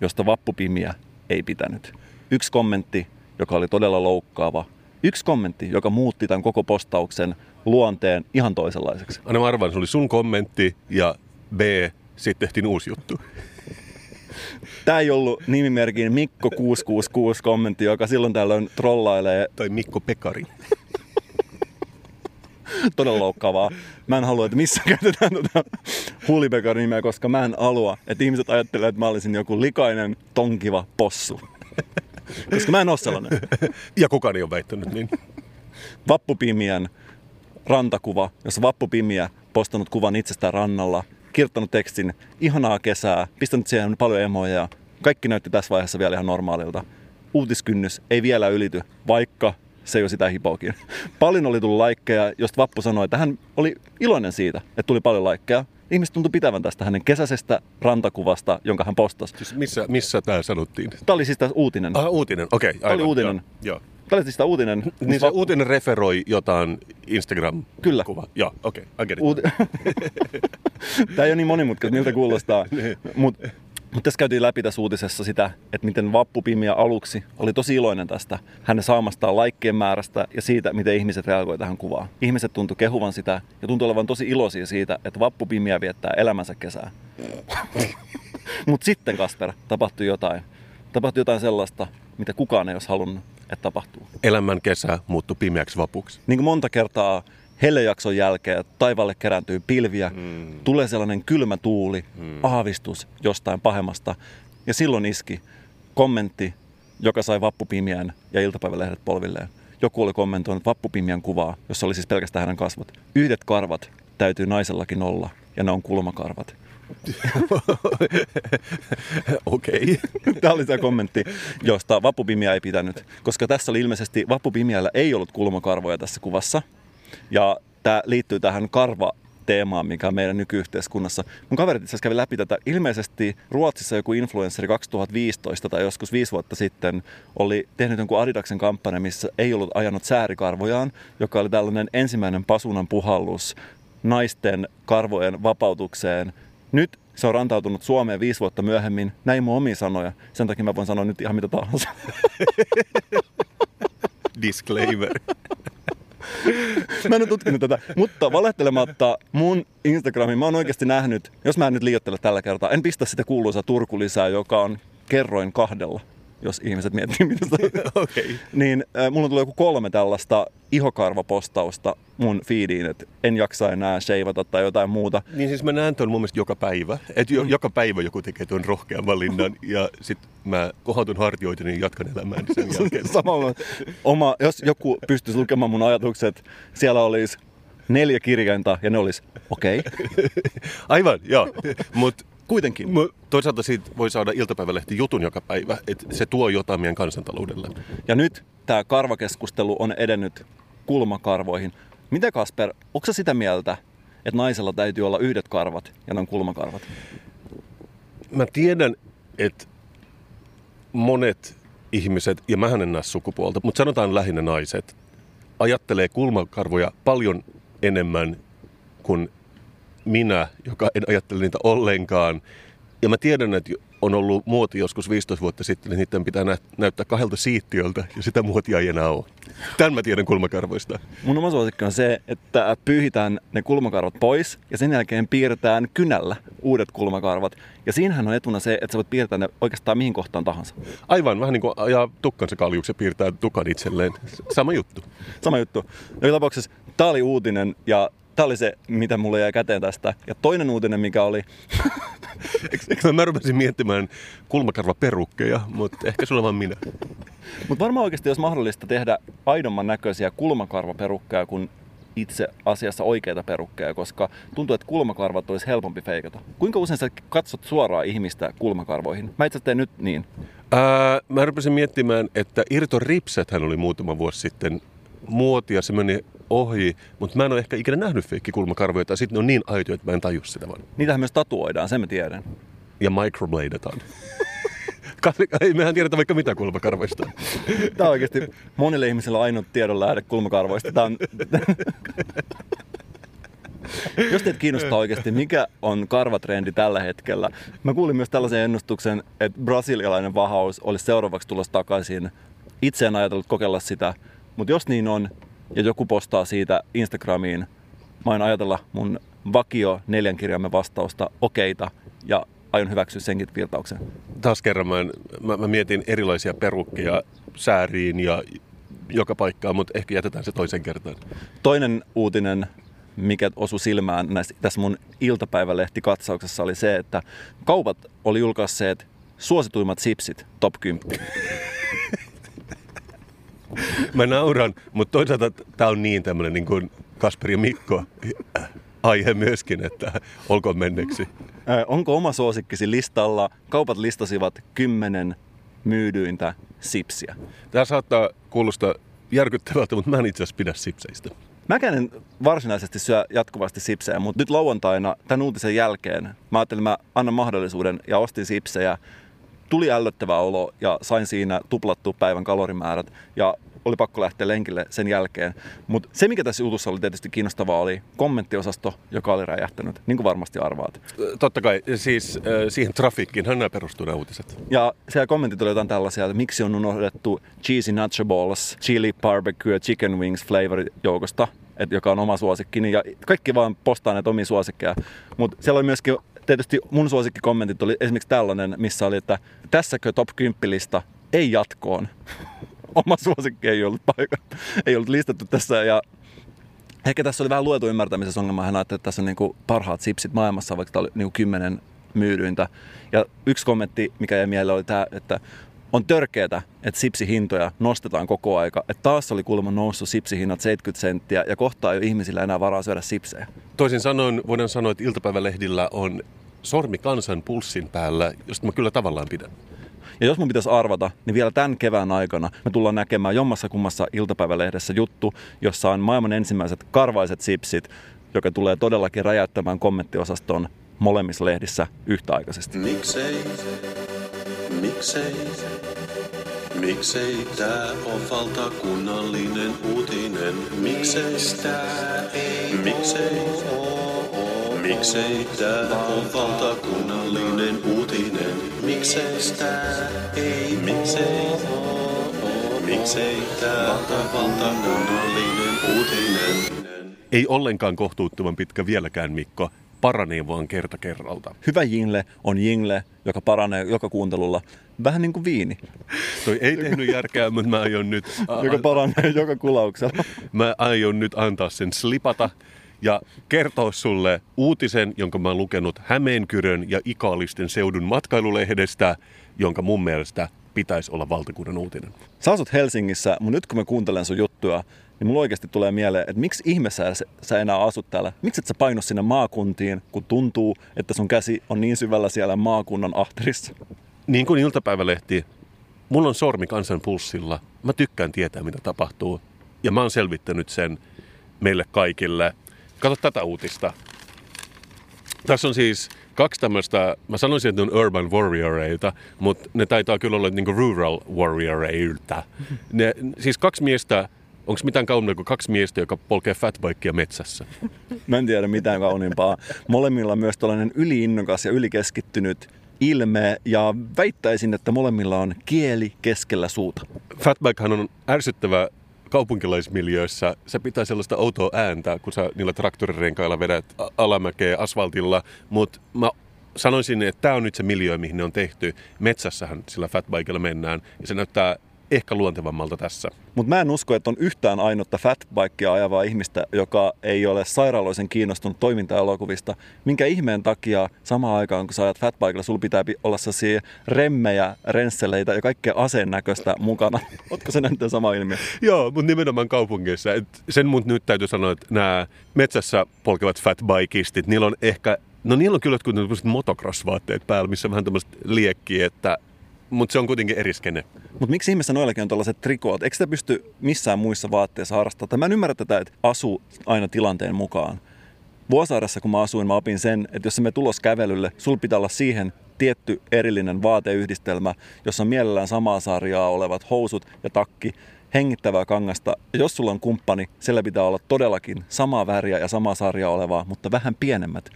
josta vappupimiä ei pitänyt. Yksi kommentti, joka oli todella loukkaava. Yksi kommentti, joka muutti tämän koko postauksen luonteen ihan toisenlaiseksi. Anna mä arvaan, se oli sun kommentti ja B, sitten tehtiin uusi juttu. Tämä ei ollut nimimerkin Mikko666 kommentti, joka silloin tällöin trollailee Tai Mikko Pekari. todella loukkaavaa. Mä en halua, että missä käytetään tuota huulipekarin nimeä, koska mä en halua, että ihmiset ajattelee, että mä olisin joku likainen, tonkiva possu. Koska mä en ole sellainen. Ja kukaan ei ole väittänyt niin. Vappupimien rantakuva, jossa Vappupimiä postannut kuvan itsestään rannalla, kirjoittanut tekstin, ihanaa kesää, pistänyt siihen paljon emoja. Kaikki näytti tässä vaiheessa vielä ihan normaalilta. Uutiskynnys ei vielä ylity, vaikka se jo sitä hipokin. Paljon oli tullut laikkeja, josta Vappu sanoi, että hän oli iloinen siitä, että tuli paljon laikkeja. Ihmiset tuntui pitävän tästä hänen kesäisestä rantakuvasta, jonka hän postasi. Siis missä, missä tämä sanottiin? Tämä oli siis tässä uutinen. Ah, uutinen, okei. Okay, Tämä oli uutinen. Joo, joo. Tämä oli siis tämä uutinen. Niin se uutinen referoi jotain instagram Kyllä. kuva Joo, okei, okay. Uut... Tämä ei ole niin monimutkaista, miltä kuulostaa. Mutta mut tässä käytiin läpi tässä uutisessa sitä, että miten Vappupimia aluksi oli tosi iloinen tästä hänen saamastaan laikkeen määrästä ja siitä, miten ihmiset reagoivat tähän kuvaan. Ihmiset tuntui kehuvan sitä ja tuntui olevan tosi iloisia siitä, että Vappupimia viettää elämänsä kesää. Mutta sitten, Kasper, tapahtui jotain. Tapahtui jotain sellaista, mitä kukaan ei olisi halunnut, että tapahtuu. Elämän kesä muuttui pimeäksi vapuksi. niin kuin monta kertaa hellejakson jälkeen taivaalle kerääntyy pilviä, mm. tulee sellainen kylmä tuuli, mm. aavistus jostain pahemmasta. Ja silloin iski kommentti, joka sai vappupimiän ja iltapäivälehdet polvilleen. Joku oli kommentoinut vappupimiän kuvaa, jossa oli siis pelkästään hänen kasvot. Yhdet karvat täytyy naisellakin olla, ja ne on kulmakarvat. Okei. Tämä oli se kommentti, josta Vappupimiä ei pitänyt, koska tässä oli ilmeisesti Vappupimiällä ei ollut kulmakarvoja tässä kuvassa. Ja tämä liittyy tähän karva teemaan, mikä on meidän nykyyhteiskunnassa. Mun kaverit itse kävi läpi tätä. Ilmeisesti Ruotsissa joku influenssari 2015 tai joskus viisi vuotta sitten oli tehnyt jonkun Adidaksen kampanja, missä ei ollut ajanut säärikarvojaan, joka oli tällainen ensimmäinen pasunan puhallus naisten karvojen vapautukseen. Nyt se on rantautunut Suomeen viisi vuotta myöhemmin. Näin mun omia sanoja. Sen takia mä voin sanoa nyt ihan mitä tahansa. Disclaimer. Mä en ole tutkinut tätä, mutta valehtelematta mun Instagramin mä oon oikeasti nähnyt, jos mä en nyt liioittele tällä kertaa, en pistä sitä kuuluisaa Turku-lisää, joka on kerroin kahdella, jos ihmiset miettii, mitä se Okei. Niin äh, mulla tulee joku kolme tällaista ihokarvapostausta mun feediin, että en jaksa enää sheivata tai jotain muuta. Niin siis mä näen ton mun mielestä joka päivä. Että jo, joka päivä joku tekee tuon rohkean valinnan ja sit mä kohautun hartioita niin jatkan elämääni sen jälkeen. Samalla oma, jos joku pystyisi lukemaan mun ajatukset, siellä olisi neljä kirjainta ja ne olisi okei. Okay. Aivan, joo. Mut Kuitenkin. Mu- Toisaalta siitä voi saada iltapäivälehti jutun joka päivä, että se tuo jotain meidän kansantaloudelle. Ja nyt tämä karvakeskustelu on edennyt kulmakarvoihin. Mitä Kasper, onko sitä mieltä, että naisella täytyy olla yhdet karvat ja ne on kulmakarvat? Mä tiedän, että monet ihmiset, ja mähän en näe sukupuolta, mutta sanotaan lähinnä naiset, ajattelee kulmakarvoja paljon enemmän kuin minä, joka en ajattele niitä ollenkaan. Ja mä tiedän, että on ollut muoti joskus 15 vuotta sitten, että niiden pitää nä- näyttää kahdelta siittiöltä, ja sitä muotia ei enää ole. Tämän mä tiedän kulmakarvoista. Mun oma suosikki on se, että pyyhitään ne kulmakarvat pois ja sen jälkeen piirretään kynällä uudet kulmakarvat. Ja siinähän on etuna se, että sä voit piirtää ne oikeastaan mihin kohtaan tahansa. Aivan, vähän niin kuin ajaa tukkansa kaljuksi ja piirtää tukan itselleen. Sama juttu. Sama juttu. Joka tapauksessa tää oli uutinen ja tää oli se, mitä mulle jäi käteen tästä. Ja toinen uutinen, mikä oli, Eikö mä rupesin miettimään kulmakarvaperukkeja, mutta ehkä sulla vaan minä. mutta varmaan oikeasti olisi mahdollista tehdä aidomman näköisiä kulmakarvaperukkeja kuin itse asiassa oikeita perukkeja, koska tuntuu, että kulmakarvat olisi helpompi feikata. Kuinka usein sä katsot suoraan ihmistä kulmakarvoihin? Mä itse teen nyt niin. Ää, mä rupesin miettimään, että Irto Ripsethän oli muutama vuosi sitten muotia, se meni ohi, mutta mä en ole ehkä ikinä nähnyt feikkikulmakarvoja, tai sitten ne on niin aitoja, että mä en taju sitä vaan. Niitähän myös tatuoidaan, sen mä tiedän. Ja microbladeataan. Kas- Ei mehän tiedetä vaikka mitä kulmakarvoista. Tämä on oikeasti monille ihmisille ainut tiedon lähde kulmakarvoista. Tämä on... Jos teitä kiinnostaa oikeasti, mikä on karvatrendi tällä hetkellä. Mä kuulin myös tällaisen ennustuksen, että brasilialainen vahaus olisi seuraavaksi tulossa takaisin. Itse en ajatellut kokeilla sitä, mutta jos niin on, ja joku postaa siitä Instagramiin, mä aion ajatella mun vakio neljän kirjaimen vastausta okeita ja aion hyväksyä senkin virtauksen. Taas kerran mä, mä, mä mietin erilaisia perukkeja sääriin ja joka paikkaan, mutta ehkä jätetään se toisen kertaan. Toinen uutinen, mikä osui silmään näissä, tässä mun iltapäivälehti-katsauksessa oli se, että kaupat oli julkaisseet suosituimmat sipsit top 10. mä nauran, mutta toisaalta tämä on niin tämmöinen niin kuin Kasper ja Mikko aihe myöskin, että olkoon menneeksi. Ää, onko oma suosikkisi listalla? Kaupat listasivat kymmenen myydyintä sipsiä. Tämä saattaa kuulostaa järkyttävältä, mutta mä en itse asiassa pidä sipseistä. Mäkään en varsinaisesti syö jatkuvasti sipsejä, mutta nyt lauantaina tämän uutisen jälkeen mä ajattelin, mä annan mahdollisuuden ja ostin sipsejä. Tuli ällöttävä olo ja sain siinä tuplattua päivän kalorimäärät ja oli pakko lähteä lenkille sen jälkeen. Mutta se, mikä tässä jutussa oli tietysti kiinnostavaa, oli kommenttiosasto, joka oli räjähtänyt, niin kuin varmasti arvaat. Totta kai, siis siihen trafiikkiin hän nämä perustuu nämä uutiset. Ja siellä kommentit oli jotain tällaisia, että miksi on unohdettu cheesy nacho balls, chili barbecue chicken wings flavor joukosta, että joka on oma suosikkini. Ja kaikki vaan postaa näitä omia suosikkeja. Mutta siellä oli myöskin tietysti mun suosikkikommentit oli esimerkiksi tällainen, missä oli, että tässäkö top 10 lista ei jatkoon. Oma suosikki ei ollut paikka, ei ollut listattu tässä ja ehkä tässä oli vähän luetu ymmärtämisessä ongelma. Hän ajatteli, että tässä on niin parhaat sipsit maailmassa, vaikka tämä oli niin kymmenen myydyintä. Ja yksi kommentti, mikä jäi mieleen, oli tämä, että on törkeätä, että sipsihintoja nostetaan koko aika. Että taas oli kuulemma noussut sipsihinnat 70 senttiä ja kohta ei ole ihmisillä enää varaa syödä sipsejä. Toisin sanoen voidaan sanoa, että iltapäivälehdillä on sormi kansan pulssin päällä, josta mä kyllä tavallaan pidän. Ja jos mun pitäisi arvata, niin vielä tämän kevään aikana me tullaan näkemään jommassa kummassa iltapäivälehdessä juttu, jossa on maailman ensimmäiset karvaiset sipsit, joka tulee todellakin räjäyttämään kommenttiosaston molemmissa lehdissä yhtäaikaisesti. Miksei, miksei, miksei tää on valtakunnallinen uutinen? Miksei tää ei miksei, miksei tää on valtakunnallinen uutinen? Miksei tää ei miksei, miksei tää on valtakunnallinen uutinen? Ei ollenkaan kohtuuttoman pitkä vieläkään, Mikko. Paranee vaan kerta kerralta. Hyvä jingle on jingle, joka paranee joka kuuntelulla. Vähän niin kuin viini, Toi ei tehnyt järkeä, mutta mä aion nyt, joka paranee joka kulauksella. mä aion nyt antaa sen slipata ja kertoa sulle uutisen, jonka mä oon lukenut Hämeenkyrön ja Ikaalisten seudun matkailulehdestä, jonka mun mielestä pitäisi olla valtakunnan uutinen. Sä asut Helsingissä, mutta nyt kun mä kuuntelen sun juttuja, niin mulla oikeasti tulee mieleen, että miksi ihmeessä sä, enää asut täällä? Miksi et sä paino sinne maakuntiin, kun tuntuu, että sun käsi on niin syvällä siellä maakunnan ahterissa? Niin kuin iltapäivälehti, mulla on sormi kansan pulssilla. Mä tykkään tietää, mitä tapahtuu. Ja mä oon selvittänyt sen meille kaikille. Kato tätä uutista. Tässä on siis kaksi tämmöistä, mä sanoisin, että ne on urban warrioreita, mutta ne taitaa kyllä olla niinku rural warrioreilta. Ne, siis kaksi miestä, onko mitään kaunaa kuin kaksi miestä, joka polkee fatbikea metsässä? Mä en tiedä mitään kauniimpaa. Molemmilla on myös tällainen yliinnokas ja ylikeskittynyt ilme ja väittäisin, että molemmilla on kieli keskellä suuta. Fatbikehan on ärsyttävä kaupunkilaismiljöissä. Se pitää sellaista outoa ääntä, kun sä niillä traktorirenkailla vedät alamäkeä asfaltilla. Mutta mä sanoisin, että tämä on nyt se miljö, mihin ne on tehty. Metsässähän sillä fatbikella mennään ja se näyttää ehkä luontevammalta tässä. Mutta mä en usko, että on yhtään ainutta fatbikea ajavaa ihmistä, joka ei ole sairaaloisen kiinnostunut toimintaelokuvista. Minkä ihmeen takia samaan aikaan, kun sä ajat fatbikella, sulla pitää pi- olla sellaisia remmejä, rensseleitä ja kaikkea aseen näköistä mukana. Ootko se nähnyt sama ilmiö? Joo, mutta nimenomaan kaupungeissa. Et sen mun nyt täytyy sanoa, että nämä metsässä polkevat fatbikistit, niillä on ehkä, no niillä on kyllä jotkut motocross-vaatteet päällä, missä on vähän tämmöistä liekkiä, että mutta se on kuitenkin eri skene. Mutta miksi ihmeessä noillakin on tällaiset trikoot? Eikö sitä pysty missään muissa vaatteissa harrastamaan? Mä en ymmärrä tätä, että asuu aina tilanteen mukaan. Vuosaaressa, kun mä asuin, mä opin sen, että jos menet tulos kävelylle, sul pitää olla siihen tietty erillinen vaateyhdistelmä, jossa on mielellään samaa sarjaa olevat housut ja takki, hengittävää kangasta. Ja jos sulla on kumppani, siellä pitää olla todellakin samaa väriä ja samaa sarjaa olevaa, mutta vähän pienemmät.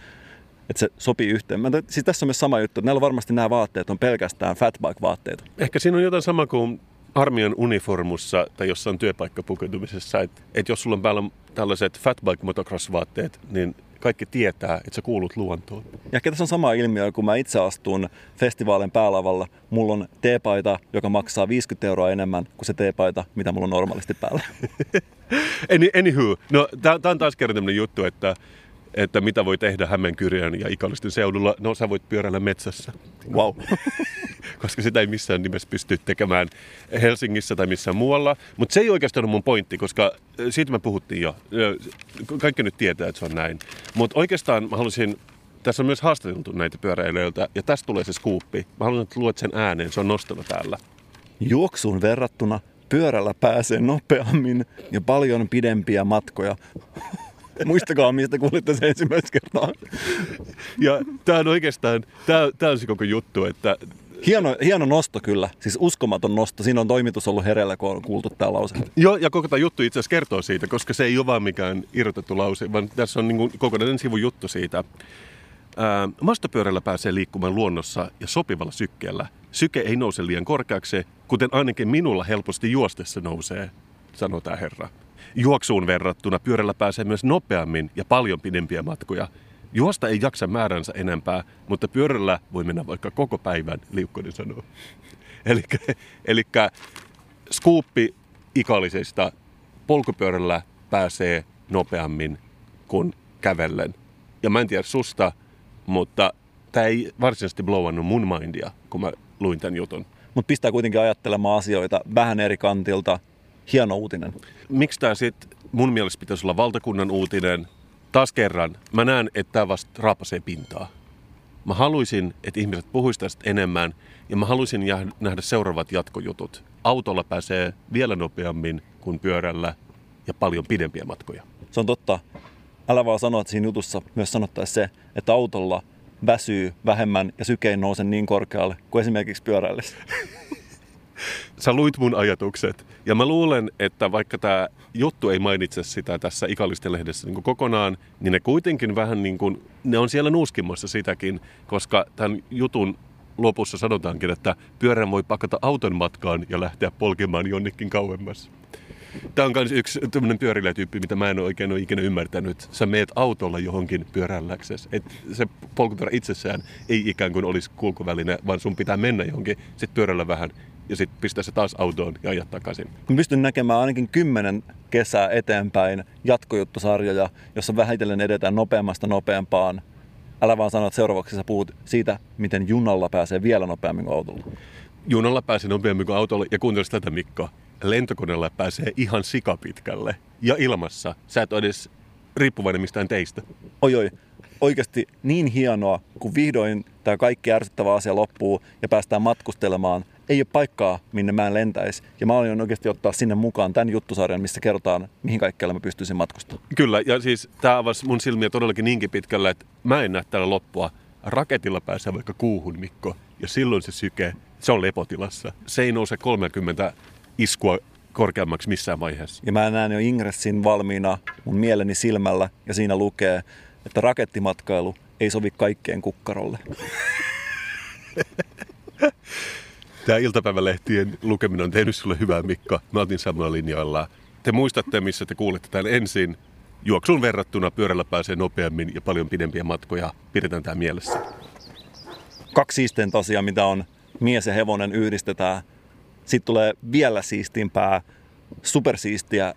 Että se sopii yhteen. Mä, siis tässä on myös sama juttu, että näillä varmasti nämä vaatteet on pelkästään fatbike-vaatteet. Ehkä siinä on jotain sama kuin armeijan uniformussa tai jossain työpaikkapukeutumisessa, että et jos sulla on päällä tällaiset fatbike motocross-vaatteet, niin kaikki tietää, että sä kuulut luontoon. Ja ehkä tässä on sama ilmiö, kun mä itse astun festivaalin päälavalla. Mulla on teepaita, joka maksaa 50 euroa enemmän kuin se teepaita, mitä mulla on normaalisti päällä. Any, anywho, no tää, tää on taas kerran tämmönen juttu, että että mitä voi tehdä Hämeenkyrjän ja Ikallisten seudulla. No sä voit pyöräillä metsässä, Wow. koska sitä ei missään nimessä pysty tekemään Helsingissä tai missään muualla. Mutta se ei oikeastaan ole mun pointti, koska siitä me puhuttiin jo. Kaikki nyt tietää, että se on näin. Mutta oikeastaan mä haluaisin, tässä on myös haastateltu näitä pyöräilijöiltä, ja tästä tulee se skuuppi. Mä haluan, että luet sen ääneen, se on nostona täällä. Juoksuun verrattuna pyörällä pääsee nopeammin ja paljon pidempiä matkoja. Muistakaa, mistä kuulitte sen ensimmäistä kertaa. Ja tämä on oikeastaan, tämä on se koko juttu, että Hieno, hieno nosto kyllä, siis uskomaton nosto. Siinä on toimitus ollut hereillä, kun on kuultu tämä lause. Joo, ja koko tämä juttu itse asiassa kertoo siitä, koska se ei ole vaan mikään irrotettu lause, vaan tässä on niin kokonainen sivun juttu siitä. Ää, mastopyörällä pääsee liikkumaan luonnossa ja sopivalla sykkeellä. Syke ei nouse liian korkeaksi, kuten ainakin minulla helposti juostessa nousee, sanoo tämä herra. Juoksuun verrattuna pyörällä pääsee myös nopeammin ja paljon pidempiä matkoja. Juosta ei jaksa määränsä enempää, mutta pyörällä voi mennä vaikka koko päivän, Liukkonen sanoo. Eli skuuppi ikallisesta polkupyörällä pääsee nopeammin kuin kävellen. Ja mä en tiedä susta, mutta tämä ei varsinaisesti blowannut mun mindia, kun mä luin tämän jutun. Mutta pistää kuitenkin ajattelemaan asioita vähän eri kantilta. Hieno uutinen. Miksi tämä sitten mun mielestä pitäisi olla valtakunnan uutinen? Taas kerran, mä näen, että tämä vasta raapasee pintaa. Mä haluaisin, että ihmiset puhuisivat tästä enemmän ja mä haluaisin nähdä seuraavat jatkojutut. Autolla pääsee vielä nopeammin kuin pyörällä ja paljon pidempiä matkoja. Se on totta. Älä vaan sano, että siinä jutussa myös sanottaisiin se, että autolla väsyy vähemmän ja syke ei nouse niin korkealle kuin esimerkiksi pyöräillessä. Sä luit mun ajatukset ja mä luulen, että vaikka tämä juttu ei mainitse sitä tässä ikallisten lehdessä niin kokonaan, niin ne kuitenkin vähän niin kuin, ne on siellä nuuskimassa sitäkin, koska tämän jutun lopussa sanotaankin, että pyörän voi pakata auton matkaan ja lähteä polkemaan jonnekin kauemmas. Tämä on myös yksi tämmöinen pyörilätyyppi, mitä mä en ole oikein ole ikinä ymmärtänyt. Sä meet autolla johonkin pyörälläksesi. Et se polkupyörä itsessään ei ikään kuin olisi kulkuväline, vaan sun pitää mennä johonkin, sit pyörällä vähän ja sitten pistää se taas autoon ja ajaa takaisin. Mä pystyn näkemään ainakin kymmenen kesää eteenpäin jatkojuttusarjoja, jossa vähitellen edetään nopeammasta nopeampaan. Älä vaan sano, että seuraavaksi sä puhut siitä, miten junalla pääsee vielä nopeammin kuin autolla. Junalla pääsee nopeammin kuin autolla ja kuuntelisi tätä Mikko. Lentokoneella pääsee ihan sikapitkälle ja ilmassa. Sä et ole edes riippuvainen mistään teistä. Oi oi, oikeasti niin hienoa, kun vihdoin tämä kaikki ärsyttävä asia loppuu ja päästään matkustelemaan. Ei ole paikkaa, minne mä en lentäisi. Ja mä aion oikeasti ottaa sinne mukaan tämän juttusarjan, missä kerrotaan, mihin kaikkialle mä pystyisin matkustamaan. Kyllä, ja siis tämä avasi mun silmiä todellakin niinkin pitkälle, että mä en näe täällä loppua. Raketilla pääsee vaikka kuuhun, Mikko, ja silloin se syke, se on lepotilassa. Se ei nouse 30 iskua korkeammaksi missään vaiheessa. Ja mä näen jo ingressin valmiina mun mieleni silmällä ja siinä lukee, että rakettimatkailu ei sovi kaikkeen kukkarolle. Tämä iltapäivälehtien lukeminen on tehnyt sulle hyvää, Mikko. Mä otin samalla linjoilla. Te muistatte, missä te kuulette tämän ensin. Juoksun verrattuna pyörällä pääsee nopeammin ja paljon pidempiä matkoja. Pidetään tämä mielessä. Kaksi siisteintä asiaa, mitä on mies ja hevonen yhdistetään. Sitten tulee vielä siistimpää, supersiistiä.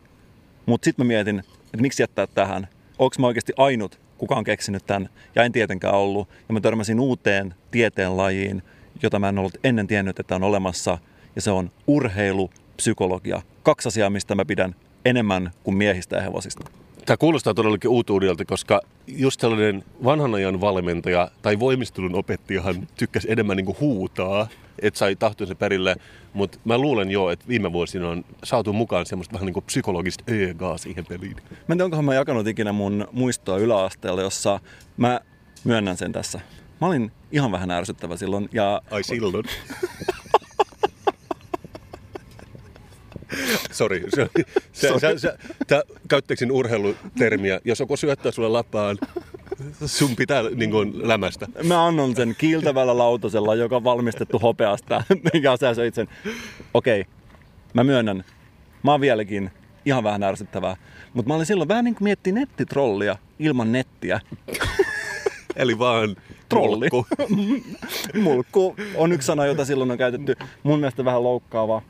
Mutta sitten mä mietin, että miksi jättää tähän. Onko mä oikeasti ainut, kuka on keksinyt tämän? Ja en tietenkään ollut. Ja mä törmäsin uuteen tieteen lajiin, jota mä en ollut ennen tiennyt, että on olemassa. Ja se on urheilupsykologia. Kaksi asiaa, mistä mä pidän enemmän kuin miehistä ja hevosista. Tämä kuulostaa todellakin uutuudelta, koska just tällainen vanhan ajan valmentaja tai voimistelun opettajahan tykkäsi enemmän niin kuin huutaa, että sai tahtonsa perille. Mutta mä luulen jo, että viime vuosina on saatu mukaan semmoista vähän niin kuin psykologista öögaa siihen peliin. Mä en tiedä, onkohan mä jakanut ikinä mun muistoa yläasteella, jossa mä myönnän sen tässä. Mä olin ihan vähän ärsyttävä silloin ja Ai silloin. Sori, käyttäisin urheilutermiä. Jos joku syöttää sulle lapaan, sun pitää niin kuin, lämästä. mä annon sen kiiltävällä lautasella, joka on valmistettu hopeasta ja sä söit sen. Okei, mä myönnän, mä oon vieläkin ihan vähän ärsyttävää. Mutta mä olin silloin vähän niin kuin miettii nettitrollia ilman nettiä. Eli vaan Trolli. mulkku. Mulkku on yksi sana, jota silloin on käytetty mun mielestä vähän loukkaavaa.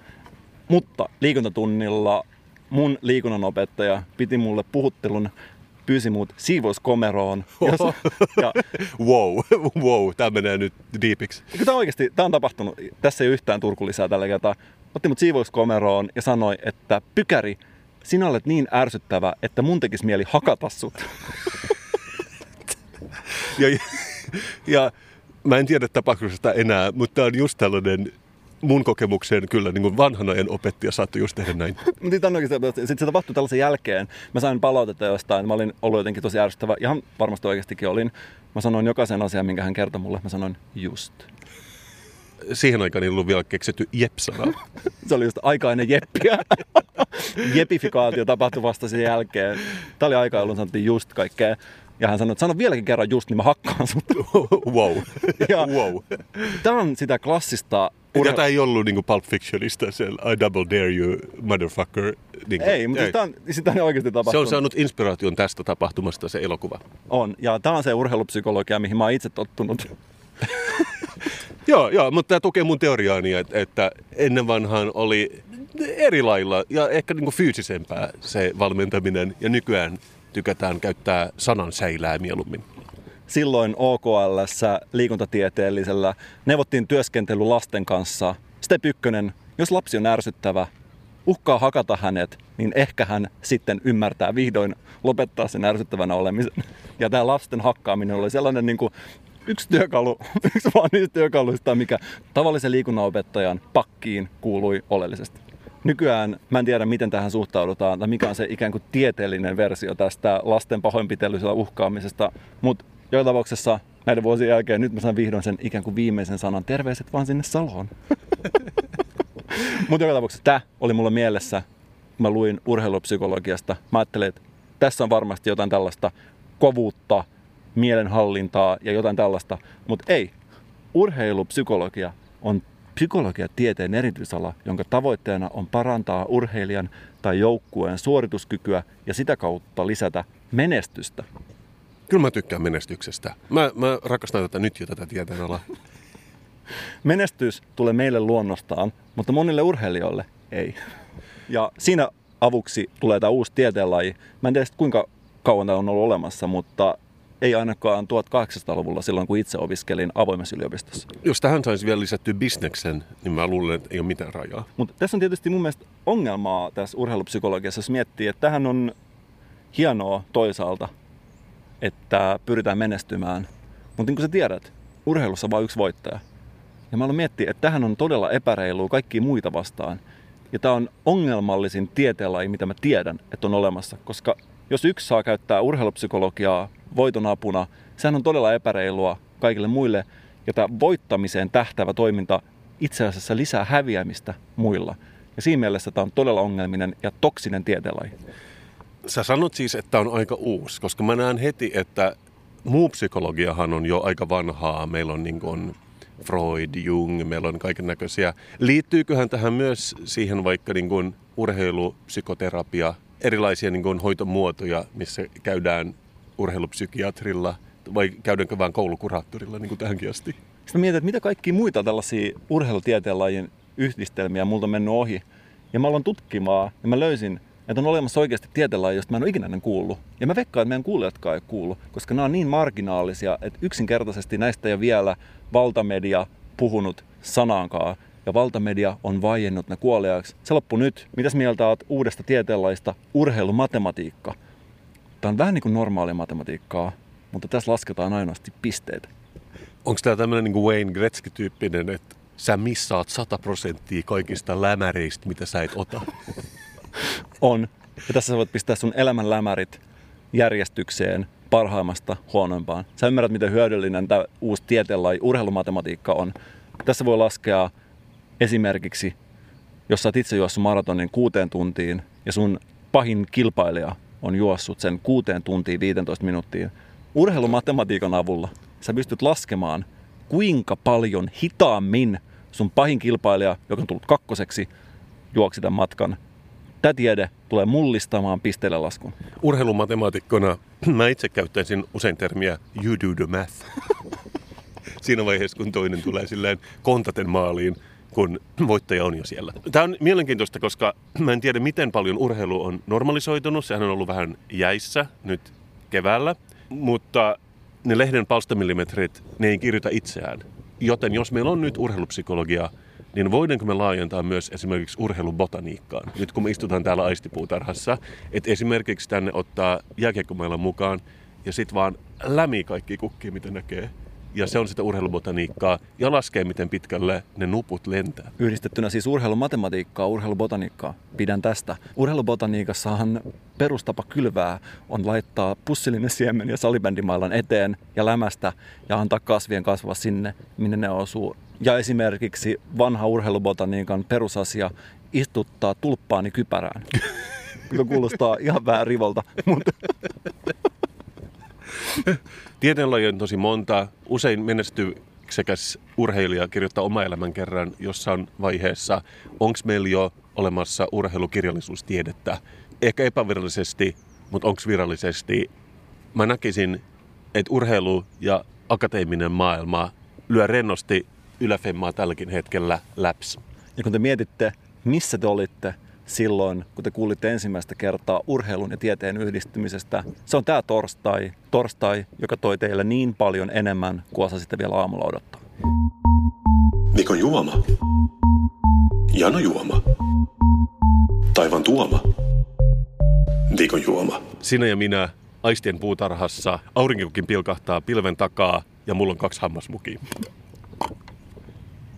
Mutta liikuntatunnilla mun liikunnanopettaja piti mulle puhuttelun pyysi mut siivouskomeroon. Jos, ja Wow, wow, tämä menee nyt diipiksi. Tämä oikeasti, tämä on tapahtunut, tässä ei ole yhtään turkulisää tällä kertaa. Otti mut siivouskomeroon ja sanoi, että Pykäri, sinä olet niin ärsyttävä, että mun tekisi mieli hakata sut. Ja, ja mä en tiedä tapahtuuko sitä enää, mutta tämä on just tällainen mun kokemukseen kyllä niin kuin vanhan ajan opettaja saattoi just tehdä näin. Mutta sitten se tapahtui tällaisen jälkeen. Mä sain palautetta jostain, mä olin ollut jotenkin tosi ärsyttävä. Ihan varmasti oikeastikin olin. Mä sanoin jokaisen asian, minkä hän kertoi mulle. Mä sanoin just. Siihen aikaan ei ollut vielä keksitty jep-sanaa. Se oli just aika ennen jeppiä. Jepifikaatio tapahtui vasta sen jälkeen. Tämä oli aika, jolloin sanottiin just kaikkea. Ja hän sanoi, että sano vieläkin kerran just, niin mä hakkaan sut. wow. Ja- wow. Tämä on sitä klassista Ja Tätä ei ollut niin Pulp Fictionista, se I double dare you, motherfucker. Niin kuin, Ei, mutta sitä on, sitä on oikeasti Se tapahtunut. on saanut inspiraation tästä tapahtumasta, se elokuva. On. Ja tämä on se urheilupsykologia, mihin mä oon itse tottunut. Joo, joo mutta tämä tukee mun teoriaani, että, että ennen vanhaan oli eri lailla ja ehkä niin kuin fyysisempää se valmentaminen. Ja nykyään tykätään käyttää sanan säilää mieluummin. Silloin OKLssä liikuntatieteellisellä neuvottiin työskentely lasten kanssa. Step 1. Jos lapsi on ärsyttävä, uhkaa hakata hänet, niin ehkä hän sitten ymmärtää vihdoin lopettaa sen ärsyttävänä olemisen. Ja tämä lasten hakkaaminen oli sellainen niin kuin yksi työkalu, yksi vaan niistä työkaluista, mikä tavallisen liikunnanopettajan pakkiin kuului oleellisesti. Nykyään mä en tiedä, miten tähän suhtaudutaan, tai mikä on se ikään kuin tieteellinen versio tästä lasten pahoinpitelyisellä uhkaamisesta, mutta joka tapauksessa näiden vuosien jälkeen nyt mä saan vihdoin sen ikään kuin viimeisen sanan. Terveiset vaan sinne Saloon. Mutta joka tapauksessa tämä oli mulla mielessä, mä luin urheilupsykologiasta. Mä ajattelin, että tässä on varmasti jotain tällaista kovuutta, mielenhallintaa ja jotain tällaista. Mutta ei. Urheilupsykologia on psykologiatieteen erityisala, jonka tavoitteena on parantaa urheilijan tai joukkueen suorituskykyä ja sitä kautta lisätä menestystä. Kyllä mä tykkään menestyksestä. Mä, mä rakastan tätä nyt jo tätä tieteenalaa. Menestys tulee meille luonnostaan, mutta monille urheilijoille ei. Ja siinä avuksi tulee tämä uusi tieteenlaji. Mä en tiedä kuinka kauan tämä on ollut olemassa, mutta ei ainakaan 1800-luvulla silloin, kun itse opiskelin avoimessa yliopistossa. Jos tähän saisi vielä lisättyä bisneksen, niin mä luulen, että ei ole mitään rajaa. Mutta tässä on tietysti mun mielestä ongelmaa tässä urheilupsykologiassa, jos miettii, että tähän on hienoa toisaalta, että pyritään menestymään. Mutta niin kuin sä tiedät, urheilussa on vain yksi voittaja. Ja mä aloin miettiä, että tähän on todella epäreilua kaikki muita vastaan. Ja tämä on ongelmallisin tieteenlaji, mitä mä tiedän, että on olemassa. Koska jos yksi saa käyttää urheilupsykologiaa voiton apuna, sehän on todella epäreilua kaikille muille. Ja tämä voittamiseen tähtävä toiminta itse asiassa lisää häviämistä muilla. Ja siinä mielessä tämä on todella ongelminen ja toksinen tieteenlaji. Sä sanot siis, että on aika uusi, koska mä näen heti, että muu psykologiahan on jo aika vanhaa. Meillä on niin kuin Freud, Jung, meillä on kaiken näköisiä. Liittyyköhän tähän myös siihen vaikka niin kuin urheilupsykoterapia, erilaisia niin kuin hoitomuotoja, missä käydään urheilupsykiatrilla vai käydäänkö vain koulukuraattorilla niin kuin tähänkin asti? Sitten mietin, että mitä kaikkia muita tällaisia urheilutieteen lajin yhdistelmiä multa on mennyt ohi. Ja mä aloin tutkimaan ja mä löysin, että on olemassa oikeasti tieteenlaji, josta mä en ole ikinä ennen kuullut. Ja mä veikkaan, että meidän kuulijatkaan ei kuullut, koska nämä on niin marginaalisia, että yksinkertaisesti näistä ei ole vielä valtamedia puhunut sanaankaan. Ja valtamedia on vaiennut ne kuoliaaksi. Se loppu nyt. Mitäs mieltä oot uudesta tieteenlajista urheilumatematiikka? Tämä on vähän niin kuin normaalia matematiikkaa, mutta tässä lasketaan ainoasti pisteitä. Onko tämä tämmöinen niin Wayne Gretzky-tyyppinen, että sä missaat 100 prosenttia kaikista lämäreistä, mitä sä et ota? On. Ja tässä sä voit pistää sun elämän lämärit järjestykseen parhaimmasta huonoimpaan. Sä ymmärrät, miten hyödyllinen tämä uusi tieteenlaji, urheilumatematiikka on. Tässä voi laskea esimerkiksi, jos sä oot itse juossut maratonin kuuteen tuntiin ja sun pahin kilpailija on juossut sen kuuteen tuntiin 15 minuuttiin. Urheilumatematiikan avulla sä pystyt laskemaan, kuinka paljon hitaammin sun pahin kilpailija, joka on tullut kakkoseksi, juoksi tämän matkan. Tämä tiede tulee mullistamaan pisteille laskun. Urheilumatemaatikkona mä itse käyttäisin usein termiä you do the math. Siinä vaiheessa, kun toinen tulee silleen kontaten maaliin, kun voittaja on jo siellä. Tämä on mielenkiintoista, koska mä en tiedä, miten paljon urheilu on normalisoitunut. Sehän on ollut vähän jäissä nyt keväällä, mutta ne lehden palstamillimetrit, ne ei kirjoita itseään. Joten jos meillä on nyt urheilupsykologia, niin voidaanko me laajentaa myös esimerkiksi urheilubotaniikkaan? Nyt kun me istutaan täällä aistipuutarhassa, että esimerkiksi tänne ottaa jääkiekkomailla mukaan ja sitten vaan lämi kaikki kukkia, mitä näkee. Ja se on sitä urheilubotaniikkaa ja laskee, miten pitkälle ne nuput lentää. Yhdistettynä siis urheilumatematiikkaa, urheilubotaniikkaa. Pidän tästä. Urheilubotaniikassahan perustapa kylvää on laittaa pussillinen siemen ja salibändimailan eteen ja lämästä ja antaa kasvien kasvaa sinne, minne ne osuu. Ja esimerkiksi vanha urheilubotaniikan perusasia istuttaa tulppaani kypärään. Joka kuulostaa ihan vähän rivolta, mutta Tieteenlaji on tosi monta. Usein menestyksekäs urheilija kirjoittaa oma elämän kerran jossain vaiheessa. Onko meillä jo olemassa urheilukirjallisuustiedettä? Ehkä epävirallisesti, mutta onko virallisesti? Mä näkisin, että urheilu ja akateeminen maailma lyö rennosti yläfemmaa tälläkin hetkellä läps. Ja kun te mietitte, missä te olitte silloin, kun te kuulitte ensimmäistä kertaa urheilun ja tieteen yhdistymisestä, se on tämä torstai. Torstai, joka toi teille niin paljon enemmän kuin osasitte vielä aamulla odottaa. Mikon juoma. Jano juoma. Taivan tuoma. Viikon juoma. Sinä ja minä aistien puutarhassa, aurinkokin pilkahtaa pilven takaa ja mulla on kaksi hammasmukia.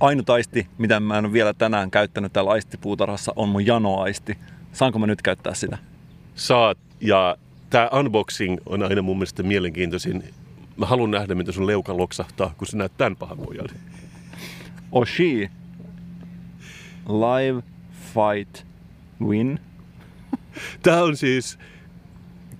Ainut aisti, mitä mä en ole vielä tänään käyttänyt täällä aistipuutarhassa, on mun janoaisti. Saanko mä nyt käyttää sitä? Saat ja tämä unboxing on aina mun mielestä mielenkiintoisin. Mä haluan nähdä, mitä sun leuka loksahtaa, kun sä näet tämän pahan pojan. Oshi. Live Fight Win. Tämä on siis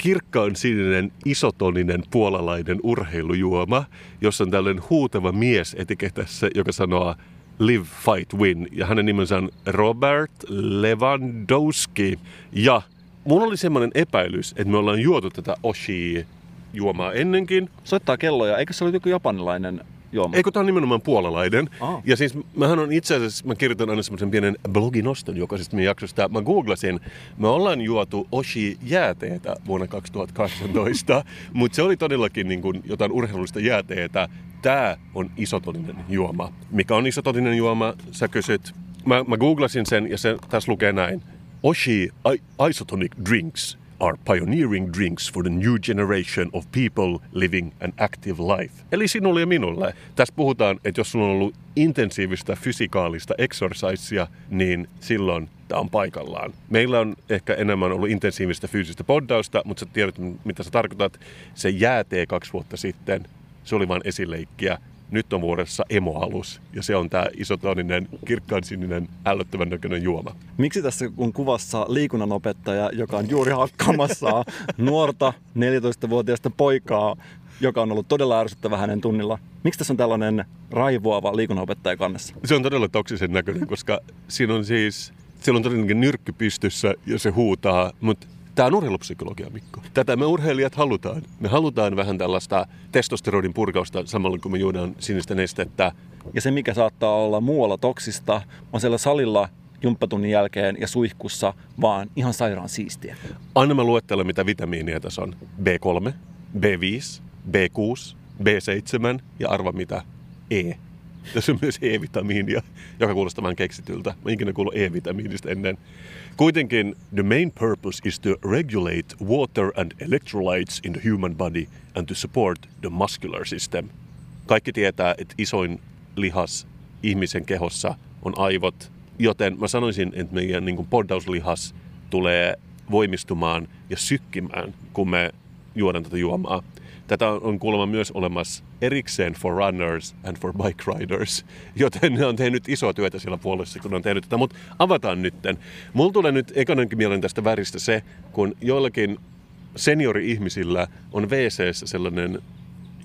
kirkkaan sininen, isotoninen puolalainen urheilujuoma, jossa on tällainen huutava mies etiketässä, joka sanoo Live, Fight, Win. Ja hänen nimensä on Robert Lewandowski. Ja mulla oli semmoinen epäilys, että me ollaan juotu tätä Oshi-juomaa ennenkin. Soittaa kelloja. Eikö se ole joku japanilainen juoma? Eikö tämä on nimenomaan puolalainen? Aa. Ja siis mähän on itse asiassa, mä kirjoitan aina semmoisen pienen bloginoston jokaisesta meidän jaksosta. Mä googlasin, me ollaan juotu Oshi jääteetä vuonna 2018, mutta se oli todellakin niin kuin jotain urheilullista jääteetä. Tämä on isotoninen juoma. Mikä on isotoninen juoma? Sä kysyt. Mä, mä googlasin sen ja se tässä lukee näin. Oshi I- isotonic drinks are pioneering drinks for the new generation of people living an active life. Eli sinulle ja minulle. Tässä puhutaan, että jos sulla on ollut intensiivistä fysikaalista exercisea, niin silloin tämä on paikallaan. Meillä on ehkä enemmän ollut intensiivistä fyysistä poddausta, mutta sä tiedät, mitä sä tarkoitat. Se jäätee kaksi vuotta sitten. Se oli vain esileikkiä. Nyt on vuodessa emoalus, ja se on tämä isotoninen, kirkkaan sininen, ällöttävän näköinen juoma. Miksi tässä on kuvassa liikunnanopettaja, joka on juuri hakkaamassa nuorta 14-vuotiaista poikaa, joka on ollut todella ärsyttävä hänen tunnilla? Miksi tässä on tällainen raivoava liikunnanopettaja kannessa? Se on todella toksisen näköinen, koska siinä on siis, siellä on todellakin nyrkky pystyssä ja se huutaa, mutta tämä on urheilupsykologia, Mikko. Tätä me urheilijat halutaan. Me halutaan vähän tällaista testosteronin purkausta samalla kun me juodaan sinistä nestettä. Ja se, mikä saattaa olla muualla toksista, on siellä salilla jumppatunnin jälkeen ja suihkussa vaan ihan sairaan siistiä. Anna mä luettelen, mitä vitamiinia tässä on. B3, B5, B6, B7 ja arva mitä? E. Tässä on myös E-vitamiinia, joka kuulostaa vähän keksityltä. Mä en ikinä kuullut E-vitamiinista ennen. Kuitenkin the main purpose is to regulate water and electrolytes in the human body and to support the muscular system. Kaikki tietää, että isoin lihas ihmisen kehossa on aivot, joten mä sanoisin, että meidän niin poddauslihas tulee voimistumaan ja sykkimään, kun me juodaan tätä juomaa. Tätä on kuulemma myös olemassa erikseen for runners and for bike riders, joten ne on tehnyt isoa työtä siellä puolessa, kun on tehnyt tätä. Mutta avataan nytten. Mulla tulee nyt ekanenkin mieleen tästä väristä se, kun joillakin seniori-ihmisillä on wc sellainen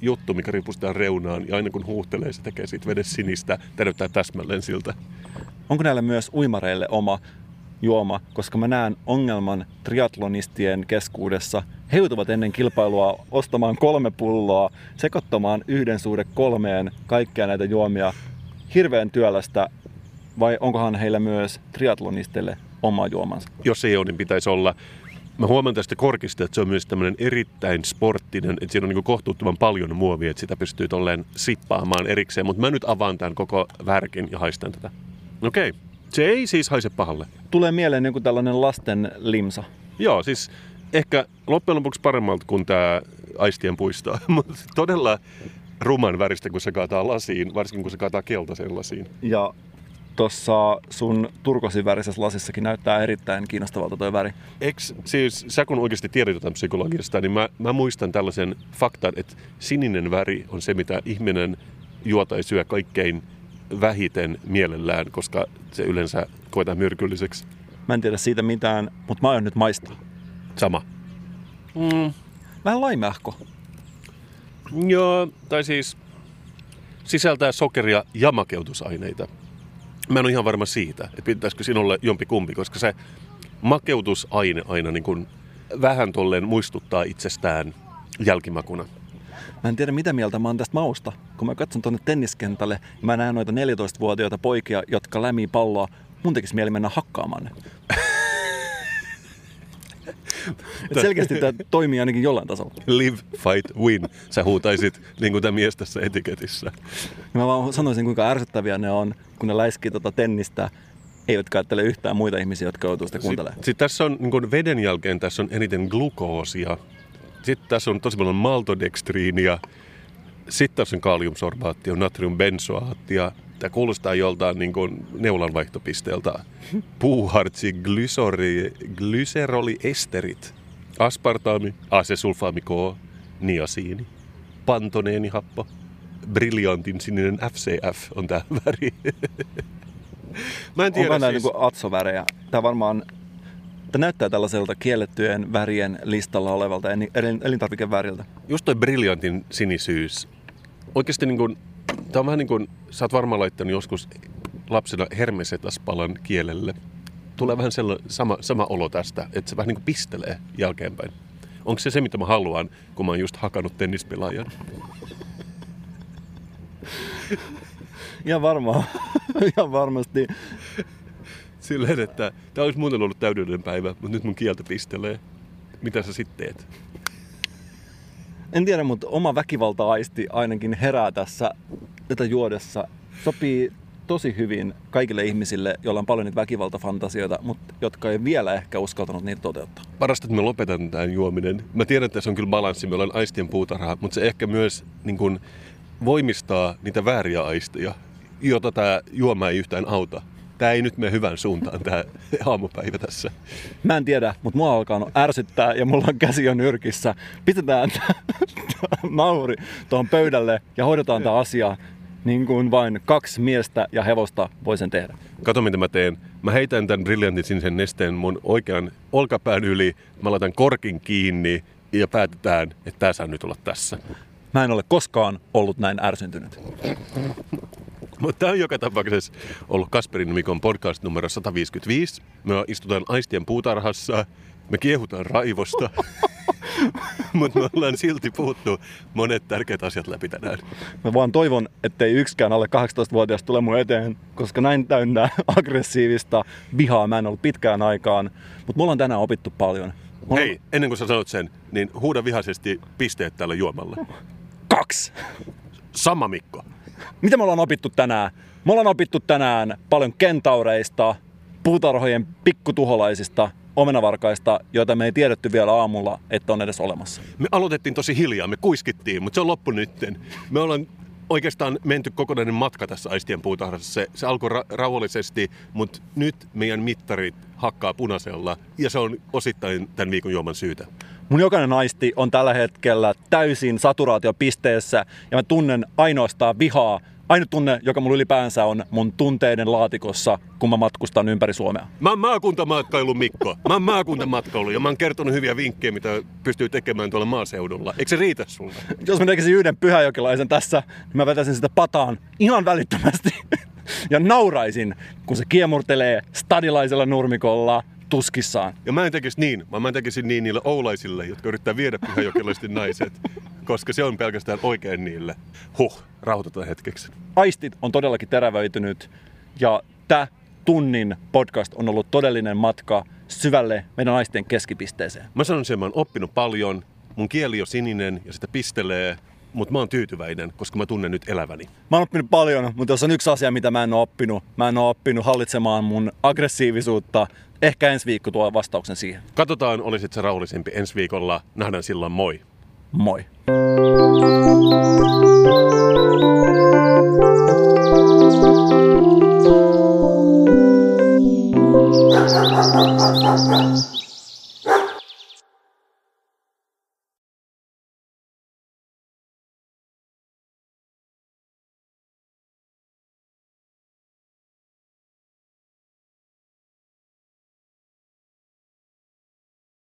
juttu, mikä ripustetaan reunaan, ja aina kun huuhtelee, se tekee siitä vedes sinistä, täyttää täsmälleen siltä. Onko näillä myös uimareille oma juoma, koska mä näen ongelman triatlonistien keskuudessa. He joutuvat ennen kilpailua ostamaan kolme pulloa, sekoittamaan yhden suhde kolmeen kaikkia näitä juomia. Hirveän työlästä, vai onkohan heillä myös triatlonisteille oma juomansa? Jos ei ole, niin pitäisi olla. Mä huomaan tästä korkista, että se on myös tämmöinen erittäin sporttinen, että siinä on niin kohtuuttoman paljon muovia, että sitä pystyy tolleen sippaamaan erikseen. Mutta mä nyt avaan tämän koko värkin ja haistan tätä. Okei, se ei siis haise pahalle. Tulee mieleen joku tällainen lasten limsa. Joo, siis ehkä loppujen lopuksi paremmalta kuin tämä aistien puisto, mutta todella ruman väristä, kun se kaataa lasiin, varsinkin kun se kaataa keltaiseen lasiin. Ja tuossa sun turkosivärisessä lasissakin näyttää erittäin kiinnostavalta toi väri. Eks, siis sä kun oikeasti tiedät jotain psykologiasta, niin mä, mä muistan tällaisen faktan, että sininen väri on se, mitä ihminen juo tai syö kaikkein vähiten mielellään, koska se yleensä koetaan myrkylliseksi. Mä en tiedä siitä mitään, mutta mä aion nyt maistaa. Sama. Mm, Vähän laimeahko. joo, tai siis sisältää sokeria ja makeutusaineita. Mä en ole ihan varma siitä, että pitäisikö sinulle jompi kumpi, koska se makeutusaine aina niin kuin vähän tolleen muistuttaa itsestään jälkimakuna. Mä en tiedä mitä mieltä mä oon tästä mausta. Kun mä katson tonne tenniskentälle ja mä näen noita 14-vuotiaita poikia, jotka lämii palloa, mun tekisi mieli mennä hakkaamaan ne. Et selkeästi tämä toimii ainakin jollain tasolla. Live, fight, win. Sä huutaisit niin kuin tämä mies tässä etiketissä. Ja mä vaan sanoisin, kuinka ärsyttäviä ne on, kun ne läiskii tota tennistä, eivätkä ajattele yhtään muita ihmisiä, jotka joutuu sitä kuuntelemaan. Sitten sit tässä on niin veden jälkeen tässä on eniten glukoosia. Sitten tässä on tosi paljon maltodextriinia. Sitten tässä on kaliumsorbaattia, natriumbensoaattia. Tämä kuulostaa joltain niin kuin neulanvaihtopisteeltä. Puuhartsi, glysori, glyseroliesterit, aspartaami, asesulfaami K, niasiini, pantoneenihappo, briljantin sininen FCF on tämä väri. Mä en tiedä Onko siis... niin atsovärejä? Tämä varmaan Tämä näyttää tällaiselta kiellettyjen värien listalla olevalta elin- elin- elintarvikeväriltä. just toi briljantin sinisyys. Oikeasti niin kuin, tää on vähän niin kuin, sä oot varmaan laittanut joskus lapsena hermesetaspalan kielelle. Tulee vähän sellainen sama, sama olo tästä, että se vähän niin kuin pistelee jälkeenpäin. Onko se se, mitä mä haluan, kun mä oon just hakannut tennispelaajan? Ihan varmaan. Ihan varmasti. Silleen, että tää olisi muuten ollut täydellinen päivä, mutta nyt mun kieltä pistelee. Mitä sä sitten teet? En tiedä, mutta oma väkivalta-aisti ainakin herää tässä tätä juodessa. Sopii tosi hyvin kaikille ihmisille, joilla on paljon niitä väkivaltafantasioita, mutta jotka ei vielä ehkä uskaltanut niitä toteuttaa. Parasta, että me lopetan tämän juominen. Mä tiedän, että se on kyllä balanssi, me ollaan aistien puutarha, mutta se ehkä myös niin kuin, voimistaa niitä vääriä aisteja, jota tämä juoma ei yhtään auta. Tämä ei nyt mene hyvän suuntaan, tämä aamupäivä tässä. Mä en tiedä, mutta mua alkaa ärsyttää ja mulla on käsi jo nyrkissä. Pistetään tää nauri tuohon pöydälle ja hoidetaan tämä asia niin kuin vain kaksi miestä ja hevosta voi sen tehdä. Kato, mitä mä teen. Mä heitän tämän briljantin sinisen nesteen mun oikean olkapään yli. Mä laitan korkin kiinni ja päätetään, että tämä saa nyt olla tässä. Mä en ole koskaan ollut näin ärsyntynyt. Mutta tämä on joka tapauksessa ollut Kasperin Mikon podcast numero 155. Me istutaan Aistien puutarhassa, me kiehutaan raivosta, mutta me ollaan silti puhuttu monet tärkeät asiat läpi tänään. Mä vaan toivon, ettei yksikään alle 18-vuotias tule mun eteen, koska näin täynnä aggressiivista vihaa mä en ollut pitkään aikaan. Mutta mulla on tänään opittu paljon. Mulla Hei, ennen kuin sä sanot sen, niin huuda vihaisesti pisteet tällä juomalla. Kaksi! Sama Mikko. Mitä me ollaan opittu tänään? Me ollaan opittu tänään paljon kentaureista, puutarhojen pikkutuholaisista, omenavarkaista, joita me ei tiedetty vielä aamulla, että on edes olemassa. Me aloitettiin tosi hiljaa, me kuiskittiin, mutta se on loppu nytten. Me ollaan oikeastaan menty kokonainen matka tässä Aistien puutarhassa. Se, se alkoi ra- rauhallisesti, mutta nyt meidän mittarit hakkaa punaisella ja se on osittain tämän viikon juoman syytä. Mun jokainen aisti on tällä hetkellä täysin saturaatiopisteessä ja mä tunnen ainoastaan vihaa. Ainut tunne, joka mulla ylipäänsä on mun tunteiden laatikossa, kun mä matkustan ympäri Suomea. Mä oon maakuntamatkailu Mikko. Mä oon maakuntamatkailu ja mä oon kertonut hyviä vinkkejä, mitä pystyy tekemään tuolla maaseudulla. Eikö se riitä sulle? Jos mä tekisin yhden pyhäjokilaisen tässä, niin mä vetäisin sitä pataan ihan välittömästi. Ja nauraisin, kun se kiemurtelee stadilaisella nurmikolla tuskissaan. Ja mä en tekisi niin, vaan mä tekisin niin niille oulaisille, jotka yrittää viedä pyhäjokelaisesti naiset, koska se on pelkästään oikein niille. Huh, rauhoitetaan hetkeksi. Aistit on todellakin terävöitynyt ja tämä tunnin podcast on ollut todellinen matka syvälle meidän naisten keskipisteeseen. Mä sanon sen, mä oon oppinut paljon, mun kieli on sininen ja sitä pistelee, mutta mä oon tyytyväinen, koska mä tunnen nyt eläväni. Mä oon oppinut paljon, mutta jos on yksi asia, mitä mä en ole oppinut, mä en ole oppinut hallitsemaan mun aggressiivisuutta. Ehkä ensi viikko tuo vastauksen siihen. Katsotaan, olisit sä rauhallisempi ensi viikolla. Nähdään silloin, moi. Moi.